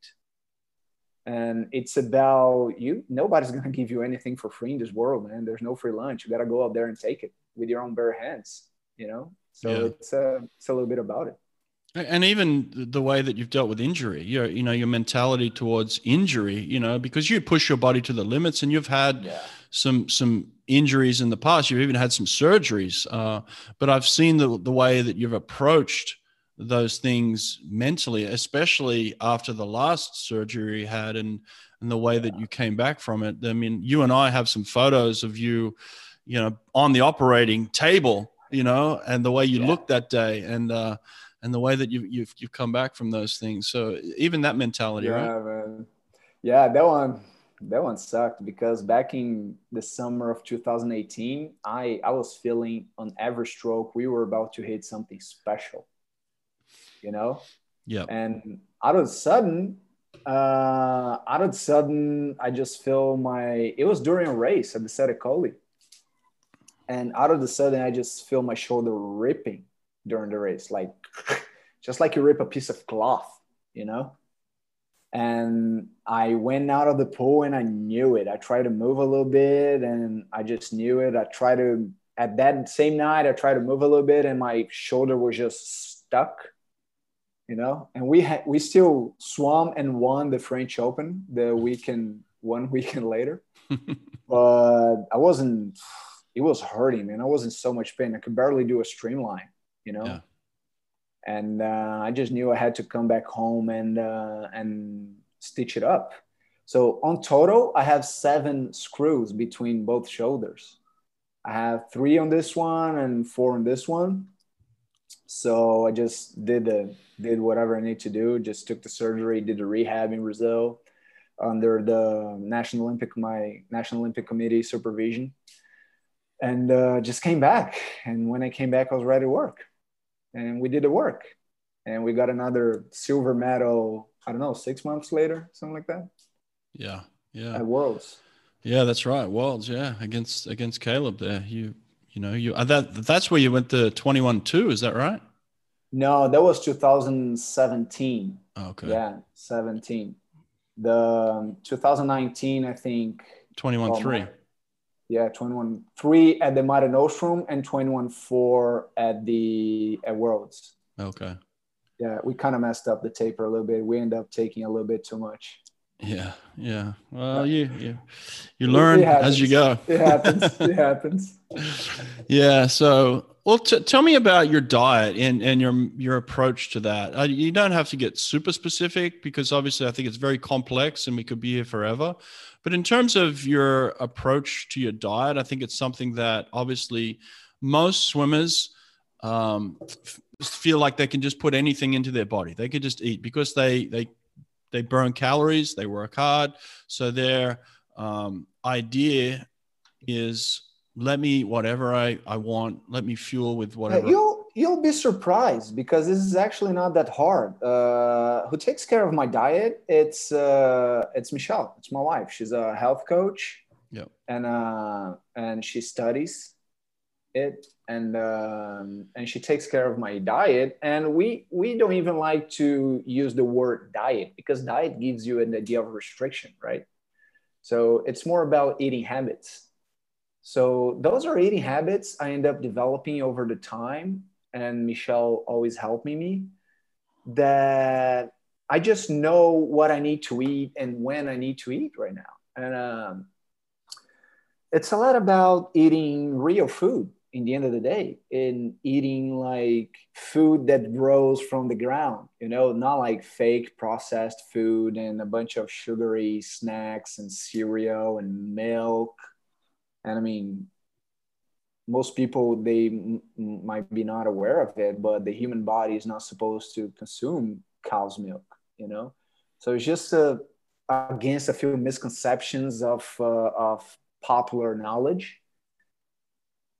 And it's about you. Nobody's going to give you anything for free in this world, man. There's no free lunch. You got to go out there and take it with your own bare hands, you know? So yeah. it's, uh, it's a little bit about it and even the way that you've dealt with injury your you know your mentality towards injury you know because you push your body to the limits and you've had yeah. some some injuries in the past you've even had some surgeries uh, but i've seen the, the way that you've approached those things mentally especially after the last surgery you had and and the way yeah. that you came back from it i mean you and i have some photos of you you know on the operating table you know and the way you yeah. looked that day and uh and the way that you, you've you've come back from those things. So even that mentality, right? yeah, right? Man. Yeah, that one that one sucked because back in the summer of 2018, I I was feeling on every stroke we were about to hit something special. You know? Yeah. And out of the sudden, uh, out of the sudden, I just feel my. It was during a race at the Sette Colli, and out of the sudden, I just feel my shoulder ripping during the race, like just like you rip a piece of cloth, you know. And I went out of the pool and I knew it. I tried to move a little bit and I just knew it. I tried to at that same night I tried to move a little bit and my shoulder was just stuck you know and we had we still swam and won the french open the weekend one weekend later but i wasn't it was hurting man i was in so much pain i could barely do a streamline you know. Yeah. And uh, I just knew I had to come back home and uh, and stitch it up. So on total, I have seven screws between both shoulders. I have three on this one and four on this one. So I just did the did whatever I need to do. Just took the surgery, did the rehab in Brazil under the National Olympic my National Olympic Committee supervision, and uh, just came back. And when I came back, I was ready to work and we did the work and we got another silver medal i don't know six months later something like that yeah yeah at worlds yeah that's right worlds yeah against against Caeleb there you You know, you uh, that that's where you went to 21 2, is that right? No, that was 2017. Okay. Yeah, 17. The um, 2019, I think. 21 well, 3. Yeah, 21 3 at the Mare Nostrum and 21 4 at the at Worlds. Okay. Yeah, we kind of messed up the taper a little bit. We end up taking a little bit too much. Yeah, yeah. Well, you you you learn as you go. It happens. it happens. Yeah. So, well, t- tell me about your diet and and your your approach to that. Uh, you don't have to get super specific because obviously I think it's very complex and we could be here forever. But in terms of your approach to your diet, I think it's something that obviously most swimmers um, f- feel like they can just put anything into their body. They could just eat because they they they burn calories, they work hard. So their um, idea is let me eat whatever I, I want. Let me fuel with whatever. You'll you'll be surprised because this is actually not that hard. Uh, who takes care of my diet? It's uh, it's Michelle. It's my wife. She's a health coach. Yeah. And uh, and she studies it and um, and she takes care of my diet and we we don't even like to use the word diet because diet gives you an idea of restriction right so it's more about eating habits so those are eating habits i end up developing over the time and michelle always helping me that i just know what i need to eat and when i need to eat right now. And um, it's a lot about eating real food in the end of the day in eating like food that grows from the ground you know not like fake processed food and a bunch of sugary snacks and cereal and milk and i mean most people they m- might be not aware of it but the human body is not supposed to consume cow's milk you know so it's just uh, against a few misconceptions of uh, of popular knowledge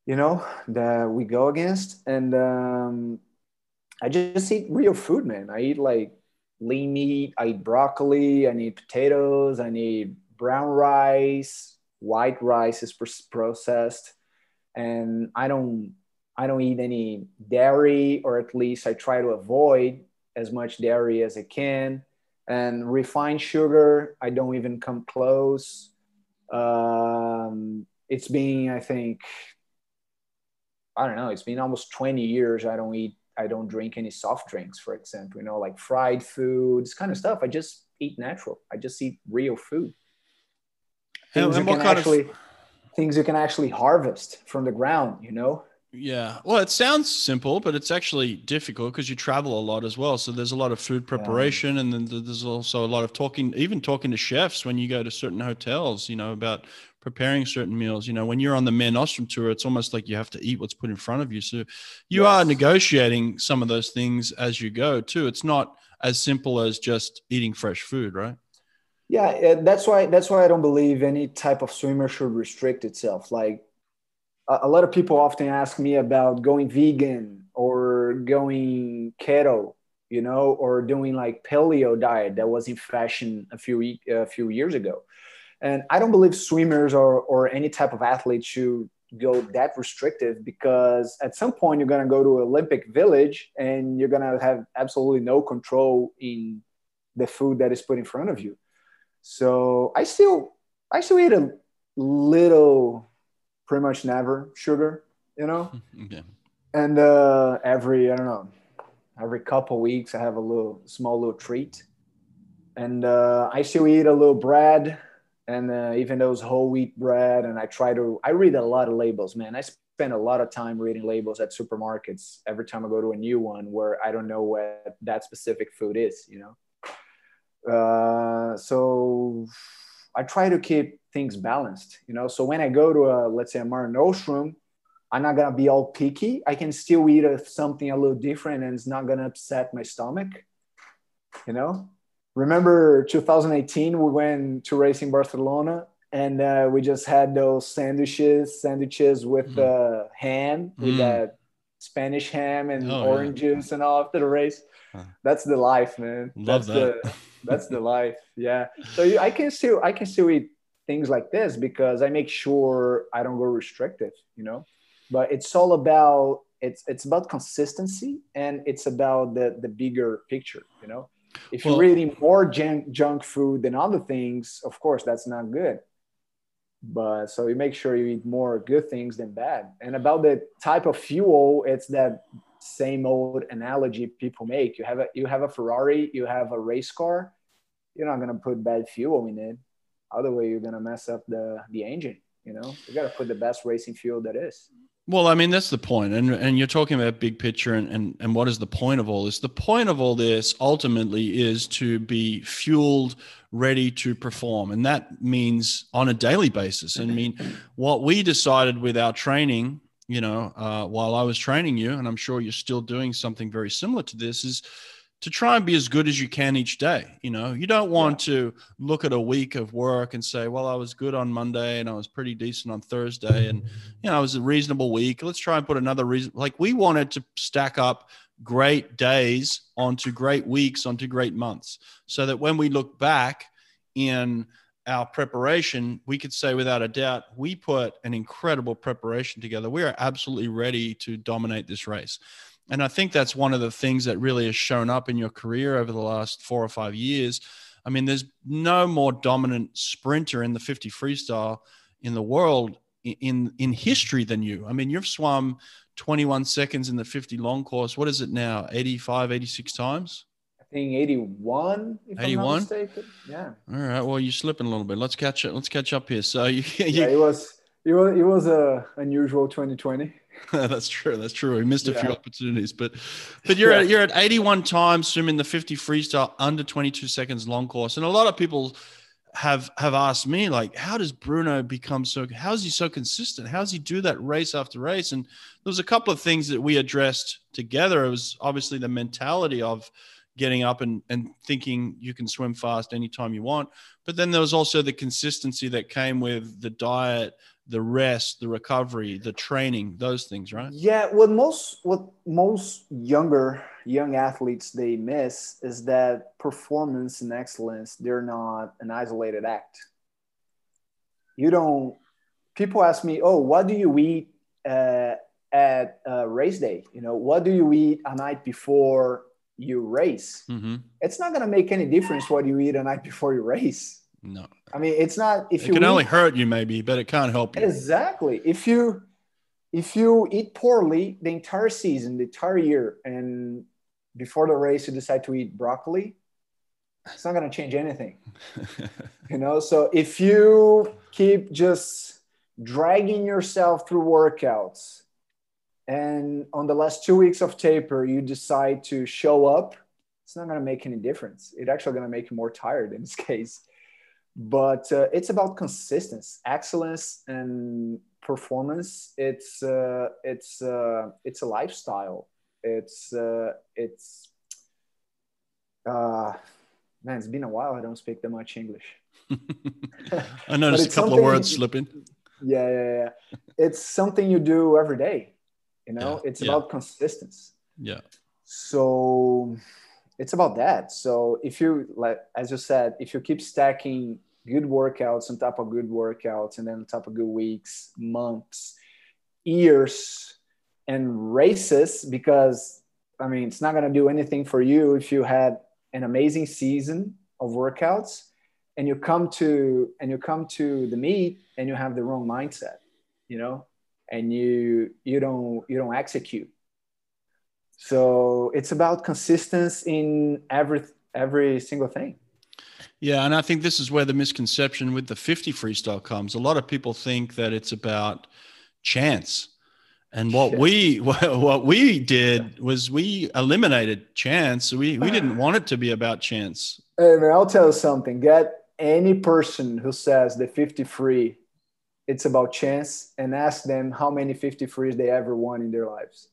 you know, that we go against. And um, I just eat real food, man. I eat like lean meat, I eat broccoli, I need potatoes, I need brown rice, white rice is processed. And I don't I don't eat any dairy, or at least I try to avoid as much dairy as I can. And refined sugar, I don't even come close. Um, it's been, I think, I don't know, it's been almost 20 years I don't eat, I don't drink any soft drinks, for example, you know, like fried foods, kind of stuff. I just eat natural. I just eat real food. Things, and, and you can actually, of... things you can actually harvest from the ground, you know? Yeah. Well, it sounds simple, but it's actually difficult because you travel a lot as well. So there's a lot of food preparation, yeah. and then there's also a lot of talking, even talking to chefs when you go to certain hotels, you know, about preparing certain meals. You know, when you're on the Mare Nostrum tour, it's almost like you have to eat what's put in front of you. So you yes. are negotiating some of those things as you go too. It's not as simple as just eating fresh food, right? Yeah, eh, that's why that's why I don't believe any type of swimmer should restrict itself. Like a lot of people often ask me about going vegan or going keto, you know, or doing like paleo diet that was in fashion a few a few years ago. And I don't believe swimmers or, or any type of athlete should go that restrictive because at some point you're going to go to Olympic Village and you're going to have absolutely no control in the food that is put in front of you. So I still I still eat a little, pretty much never sugar, you know. Yeah. And uh, every I don't know, every couple weeks I have a little small little treat, and uh, I still eat a little bread and uh, even those whole wheat bread and i try to i read a lot of labels man i spend a lot of time reading labels at supermarkets every time i go to a new one where i don't know what that specific food is you know uh, so i try to keep things balanced you know so when i go to a let's say a Mare Nostrum i'm not to be all picky i can still eat a, something a little different and it's not to upset my stomach you know remember 2018 we went to racing barcelona and uh, we just had those sandwiches sandwiches with mm. uh, ham with mm. that spanish ham and oh, orange yeah. juice and all after the race huh. that's the life man Love that's that. the that's the life yeah. So you, i can still i can still eat things like this because i make sure i don't go restrictive you know? But it's all about it's it's about consistency and it's about the the bigger picture you know? If well, you're eating more junk, junk food than other things of course that's not good. But so you make sure you eat more good things than bad. And about the type of fuel it's that same old analogy people make you have a you have a ferrari you have a race car you're not to put bad fuel in it other way you're to mess up the the engine you know you got to put the best racing fuel that is well, I mean, that's the point. And and you're talking about big picture and, and, and what is the point of all this? The point of all this ultimately is to be fueled, ready to perform. And that means on a daily basis. I mean, what we decided with our training, you know, uh, while I was training you, and I'm sure you're still doing something very similar to this, is to try and be as good as you can each day. You know, you don't want yeah. to look at a week of work and say, well, I was good on Monday and I was pretty decent on Thursday and, you know, it was a reasonable week. Let's try and put another reason. Like we wanted to stack up great days onto great weeks, onto great months, so that when we look back in our preparation, we could say without a doubt, we put an incredible preparation together. We are absolutely ready to dominate this race. And I think that's one of the things that really has shown up in your career over the last four or five years. I mean, there's no more dominant sprinter in the 50 freestyle in the world in in history than you. I mean, you've swum 21 seconds in the 50 long course. What is it now? 85, 86 times? I think 81. 81. Yeah. All right. Well, you're slipping a little bit. Let's catch it. Let's catch up here. So you, you yeah, it was it was it was a unusual 2020. That's true. That's true. We missed a yeah. few opportunities, but but you're yeah. at you're at 81 times swimming the 50 freestyle under 22 seconds long course, and a lot of people have have asked me like, how does Bruno become so? How is he so consistent? How does he do that race after race? And there was a couple of things that we addressed together. It was obviously the mentality of getting up and, and thinking you can swim fast anytime you want. But then there was also the consistency that came with the diet, the rest, the recovery, the training, those things, right? Yeah, what most what most younger young athletes they miss is that performance and excellence they're not an isolated act. You don't. People ask me, "Oh, what do you eat uh, at uh, race day? You know, what do you eat a night before you race?" Mm-hmm. It's not going to make any difference what you eat a night before you race no. I mean, it's not if it you can eat, only hurt you maybe, but it can't help you. Exactly. If you if you eat poorly the entire season, the entire year, and before the race you decide to eat broccoli, it's not going to change anything. you know, so if you keep just dragging yourself through workouts and on the last two weeks of taper you decide to show up. It's not going to make any difference. It's actually going to make you more tired in this case. But uh, it's about consistency excellence and performance. It's uh, it's uh, it's a lifestyle. It's uh, it's uh, man it's been a while i don't speak that much english. I noticed a couple of words slipping. Yeah yeah yeah. It's something you do every day you know yeah, it's yeah. about consistency. Yeah. So it's about that. So if you like as you said if you keep stacking good workouts on top of good workouts and then on top of good weeks months years and races because i mean it's not going to do anything for you if you had an amazing season of workouts and you come to and you come to the meet and you have the wrong mindset you know and you you don't you don't execute so it's about consistency in every every single thing yeah, and I think this is where the misconception with the 50 freestyle comes. A lot of people think that it's about chance. And what yeah. we what we did was we eliminated chance. We we didn't want it to be about chance. Hey man, I'll tell you something. Get any person who says the 53 it's about chance and ask them how many 53s they ever won in their lives.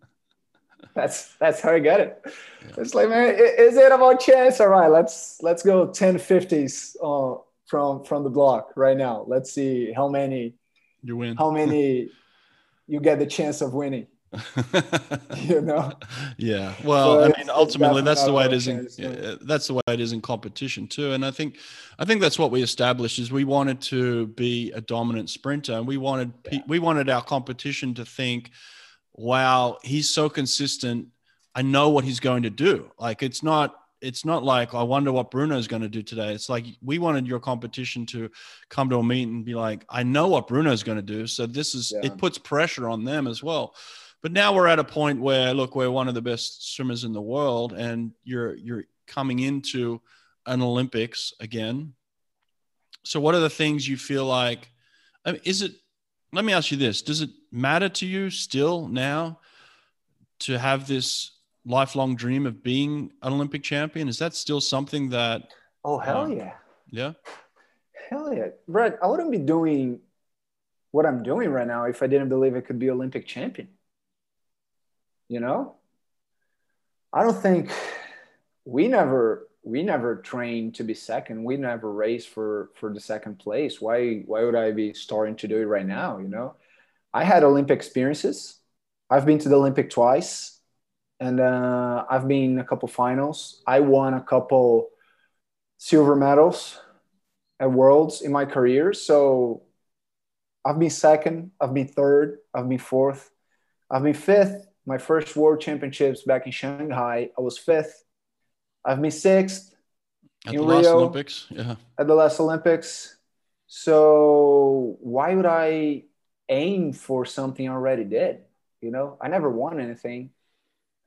that's that's how I get it. Yeah. It's like, man, is it about chance? All right, let's let's go 10 50s uh, from from the block right now. Let's see how many you win. How many you get the chance of winning. you know. Yeah. Well, so I mean, ultimately, that's the way it is. In, that's the way it is in competition too. And I think, I think that's what we established is we wanted to be a dominant sprinter, and we wanted yeah. we wanted our competition to think, "Wow, he's so consistent. I know what he's going to do." Like it's not it's not like I wonder what Bruno's going to do today. It's like we wanted your competition to come to a meet and be like, I know what Bruno's going to do. So this is yeah. it puts pressure on them as well. But now we're at a point where look, we're one of the best swimmers in the world, and you're you're coming into an Olympics again. So what are the things you feel like? I mean, is it? Let me ask you this: Does it matter to you still now to have this lifelong dream of being an Olympic champion? Is that still something that? Oh hell um, yeah! Yeah. Hell yeah, Brett! I wouldn't be doing what I'm doing right now if I didn't believe I could be Olympic champion. You know, I don't think we never we never trained to be second. We never raced for for the second place. Why why would I be starting to do it right now? You know, I had Olympic experiences. I've been to the Olympic twice and uh, I've been a couple finals. I won a couple silver medals at Worlds in my career. So I've been second, I've been third, I've been fourth, I've been fifth. My first World Championships back in Shanghai, I was fifth. I've been sixth at in the Rio, last Olympics. Yeah, at the last Olympics. So why would I aim for something I already did? You know, I never won anything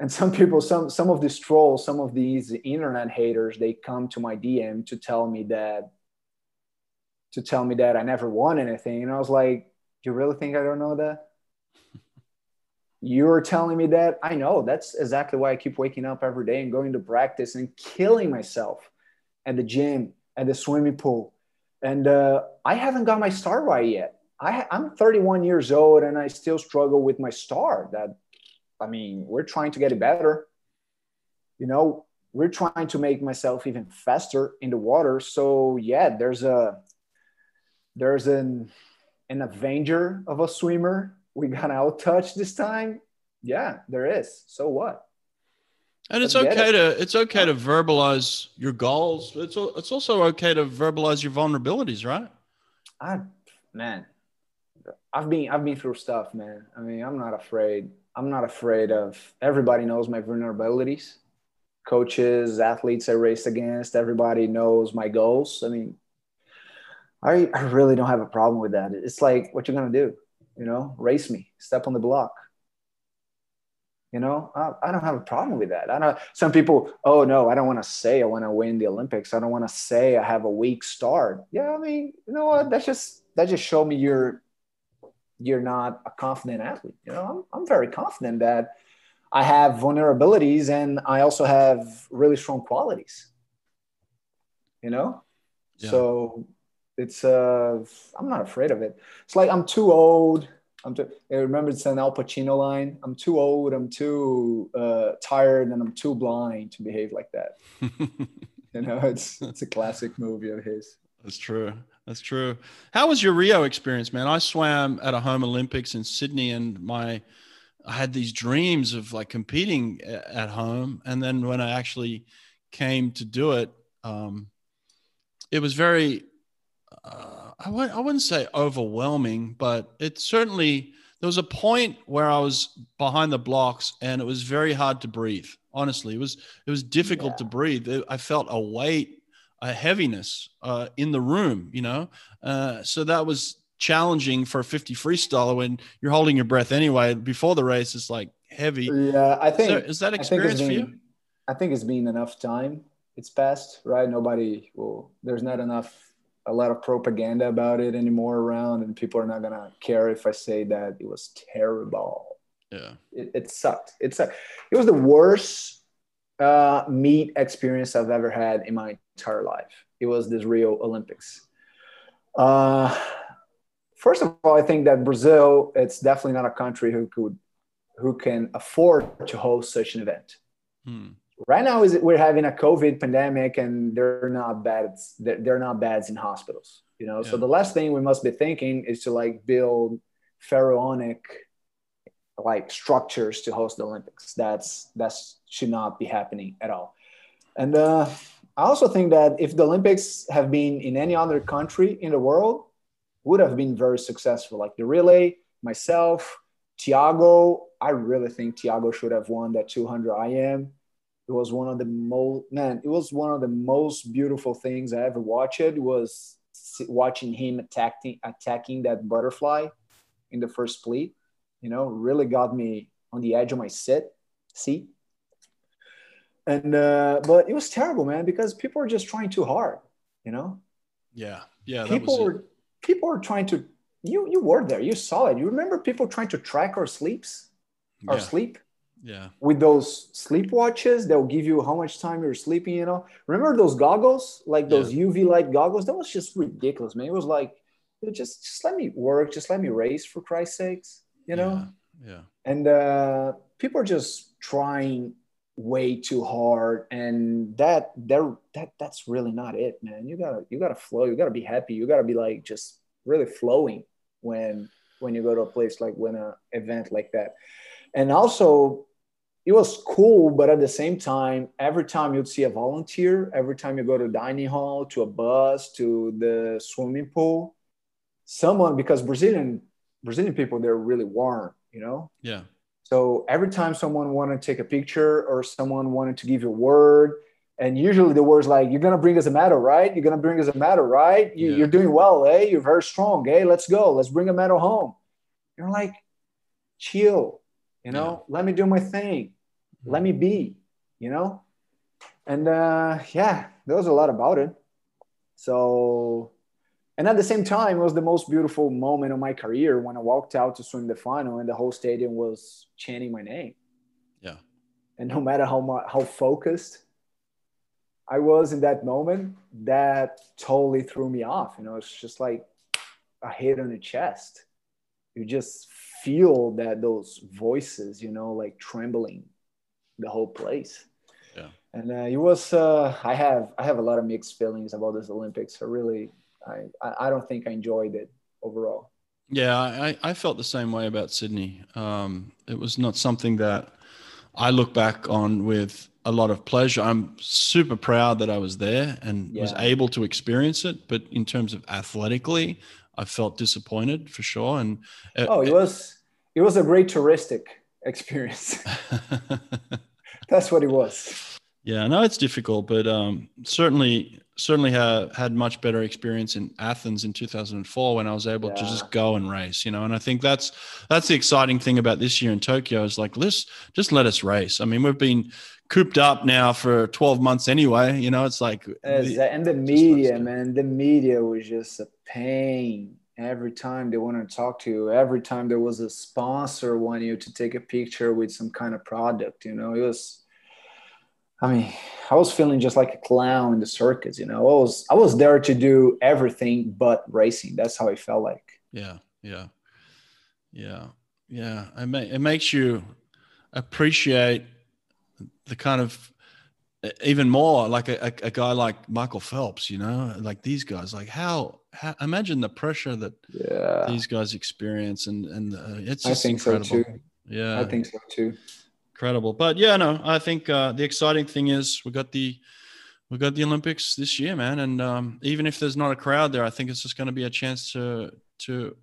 and some people some some of these trolls some of these internet haters they come to my dm to tell me that to tell me that i never won anything and i was like do you really think i don't know that you're telling me that i know that's exactly why i keep waking up every day and going to practice and killing myself at the gym at the swimming pool and uh, i haven't got my star right yet I, i'm 31 years old and i still struggle with my star that I mean, we're trying to get it better. You know, we're trying to make myself even faster in the water. So yeah, there's a there's an an Avenger of a swimmer. We got out touch this time. Yeah, there is. So what? And it's okay it. to it's okay to verbalize your goals. It's it's also okay to verbalize your vulnerabilities, right? I man, I've been I've been through stuff, man. I mean, I'm not afraid I'm not afraid of. Everybody knows my vulnerabilities. Coaches, athletes I race against, everybody knows my goals. I mean, I, I really don't have a problem with that. It's like, what you're gonna do? You know, race me, step on the block. You know, I, I don't have a problem with that. I know some people, oh no, I don't want to say I want to win the Olympics. I don't want to say I have a weak start. Yeah, I mean, you know what? That's just that just show me you're you're not a confident athlete. You know, I'm, I'm very confident that I have vulnerabilities and I also have really strong qualities. You know, yeah. so it's uh, I'm not afraid of it. It's like I'm too old. I'm too, I remember it's an Al Pacino line. I'm too old. I'm too uh, tired, and I'm too blind to behave like that. you know, it's it's a classic movie of his. That's true. That's true. How was your Rio experience, man? I swam at a home Olympics in Sydney, and my I had these dreams of like competing at home, and then when I actually came to do it, um, it was very uh, I w- I wouldn't say overwhelming, but it certainly there was a point where I was behind the blocks and it was very hard to breathe. Honestly, it was it was difficult yeah. to breathe. I felt a weight a heaviness uh, in the room, you know. Uh, so that was challenging for a 50 freestyler when you're holding your breath anyway. Before the race, it's like heavy. Yeah, I think. So is that experience been, for you? I think it's been enough time. It's passed, right? Nobody will. There's not enough. A lot of propaganda about it anymore around, and people are not gonna care if I say that it was terrible. Yeah, it, it sucked. It sucked. It was the worst uh, meet experience I've ever had in my entire life. It was this Rio Olympics. Uh, first of all, I think that Brazil, it's definitely not a country who could, who can afford to host such an event. Hmm. Right now, is we're having a COVID pandemic, and they're not bad. They're, they're not bad in hospitals. You know, yeah. so the last thing we must be thinking is to like build pharaonic like structures to host the Olympics. That's that's should not be happening at all. And uh, I also think that if the Olympics have been in any other country in the world, would have been very successful. Like the relay, myself, Thiago. I really think Thiago should have won that 200 IM. It was one of the most man. It was one of the most beautiful things I ever watched. It was watching him attacking attacking that butterfly in the first split. You know, really got me on the edge of my sit seat. And uh, but it was terrible, man, because people were just trying too hard. You know. Yeah, yeah. People were people were trying to. You you were there. You saw it. You remember people trying to track our sleeps, our Yeah. sleep Yeah. with those sleep watches that will give you how much time you're sleeping you know? Remember those goggles? Like those uv light goggles? That was just ridiculous man. It was like just just let me work just let me race for christ's sakes you know? Yeah. yeah. and uh, people are just trying way too hard and that they're that that's really not it man. You gotta you gotta flow you gotta be happy you gotta be like just really flowing when when you go to a place like when a event like that. And also it was cool but at the same time every time you'd see a volunteer every time you go to dining hall to a bus to the swimming pool someone because brazilian brazilian people they're really warm you know Yeah. so every time someone wanted to take a picture or someone wanted to give you a word, and usually the word's like, "You're gonna bring us a medal, right? You're gonna bring us a medal, right? You, Yeah. You're doing well, eh? You're very strong, eh? Let's go. Let's bring a medal home." You're like, chill, you know. Let me do my thing. Let me be, you know. And uh, yeah, there was a lot about it. So and at the same time, it was the most beautiful moment of my career when I walked out to swim the final and the whole stadium was chanting my name. Yeah. And no matter how much, how focused I was in that moment, that totally threw me off. You know, it's just like a hit on the chest. You just feel that those voices, you know, like trembling the whole place. Yeah. And uh, it was, uh, I have, I have a lot of mixed feelings about this Olympics. I really, I, I don't think I enjoyed it overall. Yeah, I, I felt the same way about Sydney. Um, it was not something that I look back on with a lot of pleasure. I'm super proud that I was there and was able to experience it. But in terms of athletically, I felt disappointed for sure. And uh, Oh, it was, it was a great touristic experience. That's what it was. Yeah, no, it's difficult, but um, certainly, certainly ha- had much better experience in Athens in 2004 when I was able to just go and race, you know. And I think that's that's the exciting thing about this year in Tokyo is like, let's just let us race. I mean, we've been cooped up now for 12 months anyway. You know, it's like the- and the media, man, the media was just a pain. Every time they want to talk to you, every time there was a sponsor wanting you to take a picture with some kind of product, you know, it was. I mean, I was feeling just like a clown in the circus, you know. I was I was there to do everything but racing. That's how I felt like. Yeah, yeah, yeah, yeah. It, ma- it makes you appreciate the kind of even more like a, a, a guy like Michael Phelps, you know, like these guys. Like how, how imagine the pressure that Yeah, these guys experience, and and uh, it's I think so too. Yeah, I think so too. Incredible. But yeah, no, I think uh, the exciting thing is we got the we got the Olympics this year, man. And um, even if there's not a crowd there, I think it's just going to be a chance to to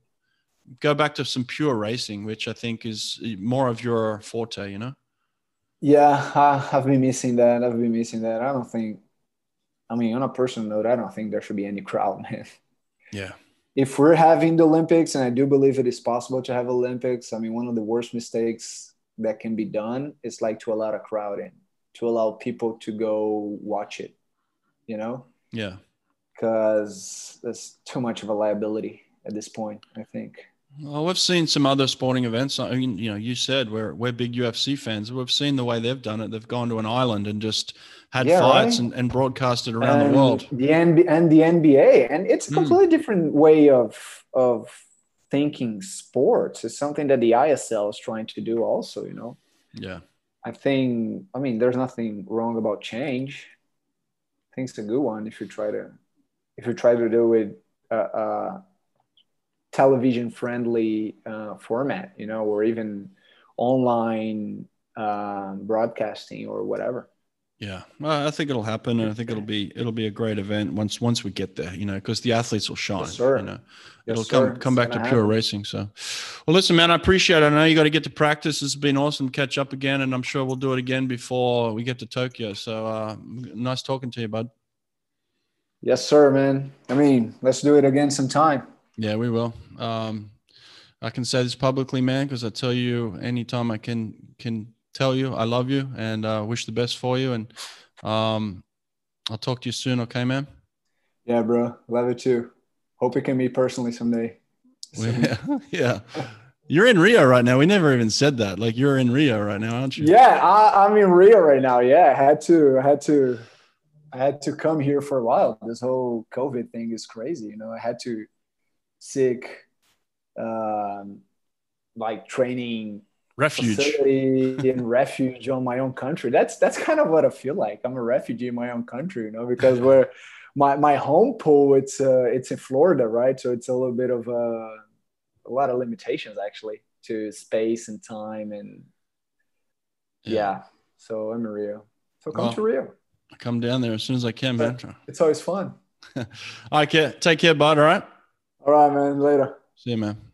go back to some pure racing, which I think is more of your forte. You know? Yeah, I, I've been missing that. I've been missing that. I don't think. I mean, on a personal note, I don't think there should be any crowd, man. Yeah. if we're having the Olympics, and I do believe it is possible to have Olympics, I mean, one of the worst mistakes that can be done is like to allow a crowd in, to allow people to go watch it, you know, Yeah. because there's too much of a liability at this point, I think. Well, we've seen some other sporting events. I mean, you know, you said we're we're big UFC fans. We've seen the way they've done it. They've gone to an island and just had Yeah, fights right? and, and broadcasted around and the world. The NB- and the NBA, and it's a Mm. completely different way of of thinking sports. is something that the ISL is trying to do, also. You know, Yeah. I think. I mean, there's nothing wrong about change. I think it's a good one if you try to if you try to do it. Uh, uh, television friendly uh, format you know or even online um, broadcasting or whatever. Yeah, well, I think it'll happen, and I think it'll be it'll be a great event once once we get there. You know, because the athletes will shine. Yes, sir. You know, Yes, it'll sir. come come It's back to gonna pure happen. racing. So, well, listen, man, I appreciate it. I know you got to get to practice. It's been awesome to catch up again, and I'm sure we'll do it again before we get to Tokyo. So, uh, nice talking to you, bud. Yes, sir, man. I mean, let's do it again sometime. Yeah, we will. Um, I can say this publicly, man, because I tell you anytime I can can tell you I love you and uh, wish the best for you. And um, I'll talk to you soon. Okay, man. Yeah, bro. Love it too. Hope it can meet personally someday. Yeah, yeah. You're in Rio right now. We never even said that. Like you're in Rio right now, aren't you? Yeah, I, I'm in Rio right now. Yeah, I had to, I had to, I had to come here for a while. This whole COVID thing is crazy. You know, I had to seek, um, like training Refuge. in refuge on my own country. That's that's kind of what I feel like. I'm a refugee in my own country, you know, because we're my my home pool. It's uh, it's in Florida, right? So it's a little bit of a a lot of limitations actually to space and time and yeah. So I'm in Rio. So come Well, to Rio. I'll come down there as soon as I can, man. It's always fun. All right, care. Take care, bud. All right. All right, man. Later. See you, man.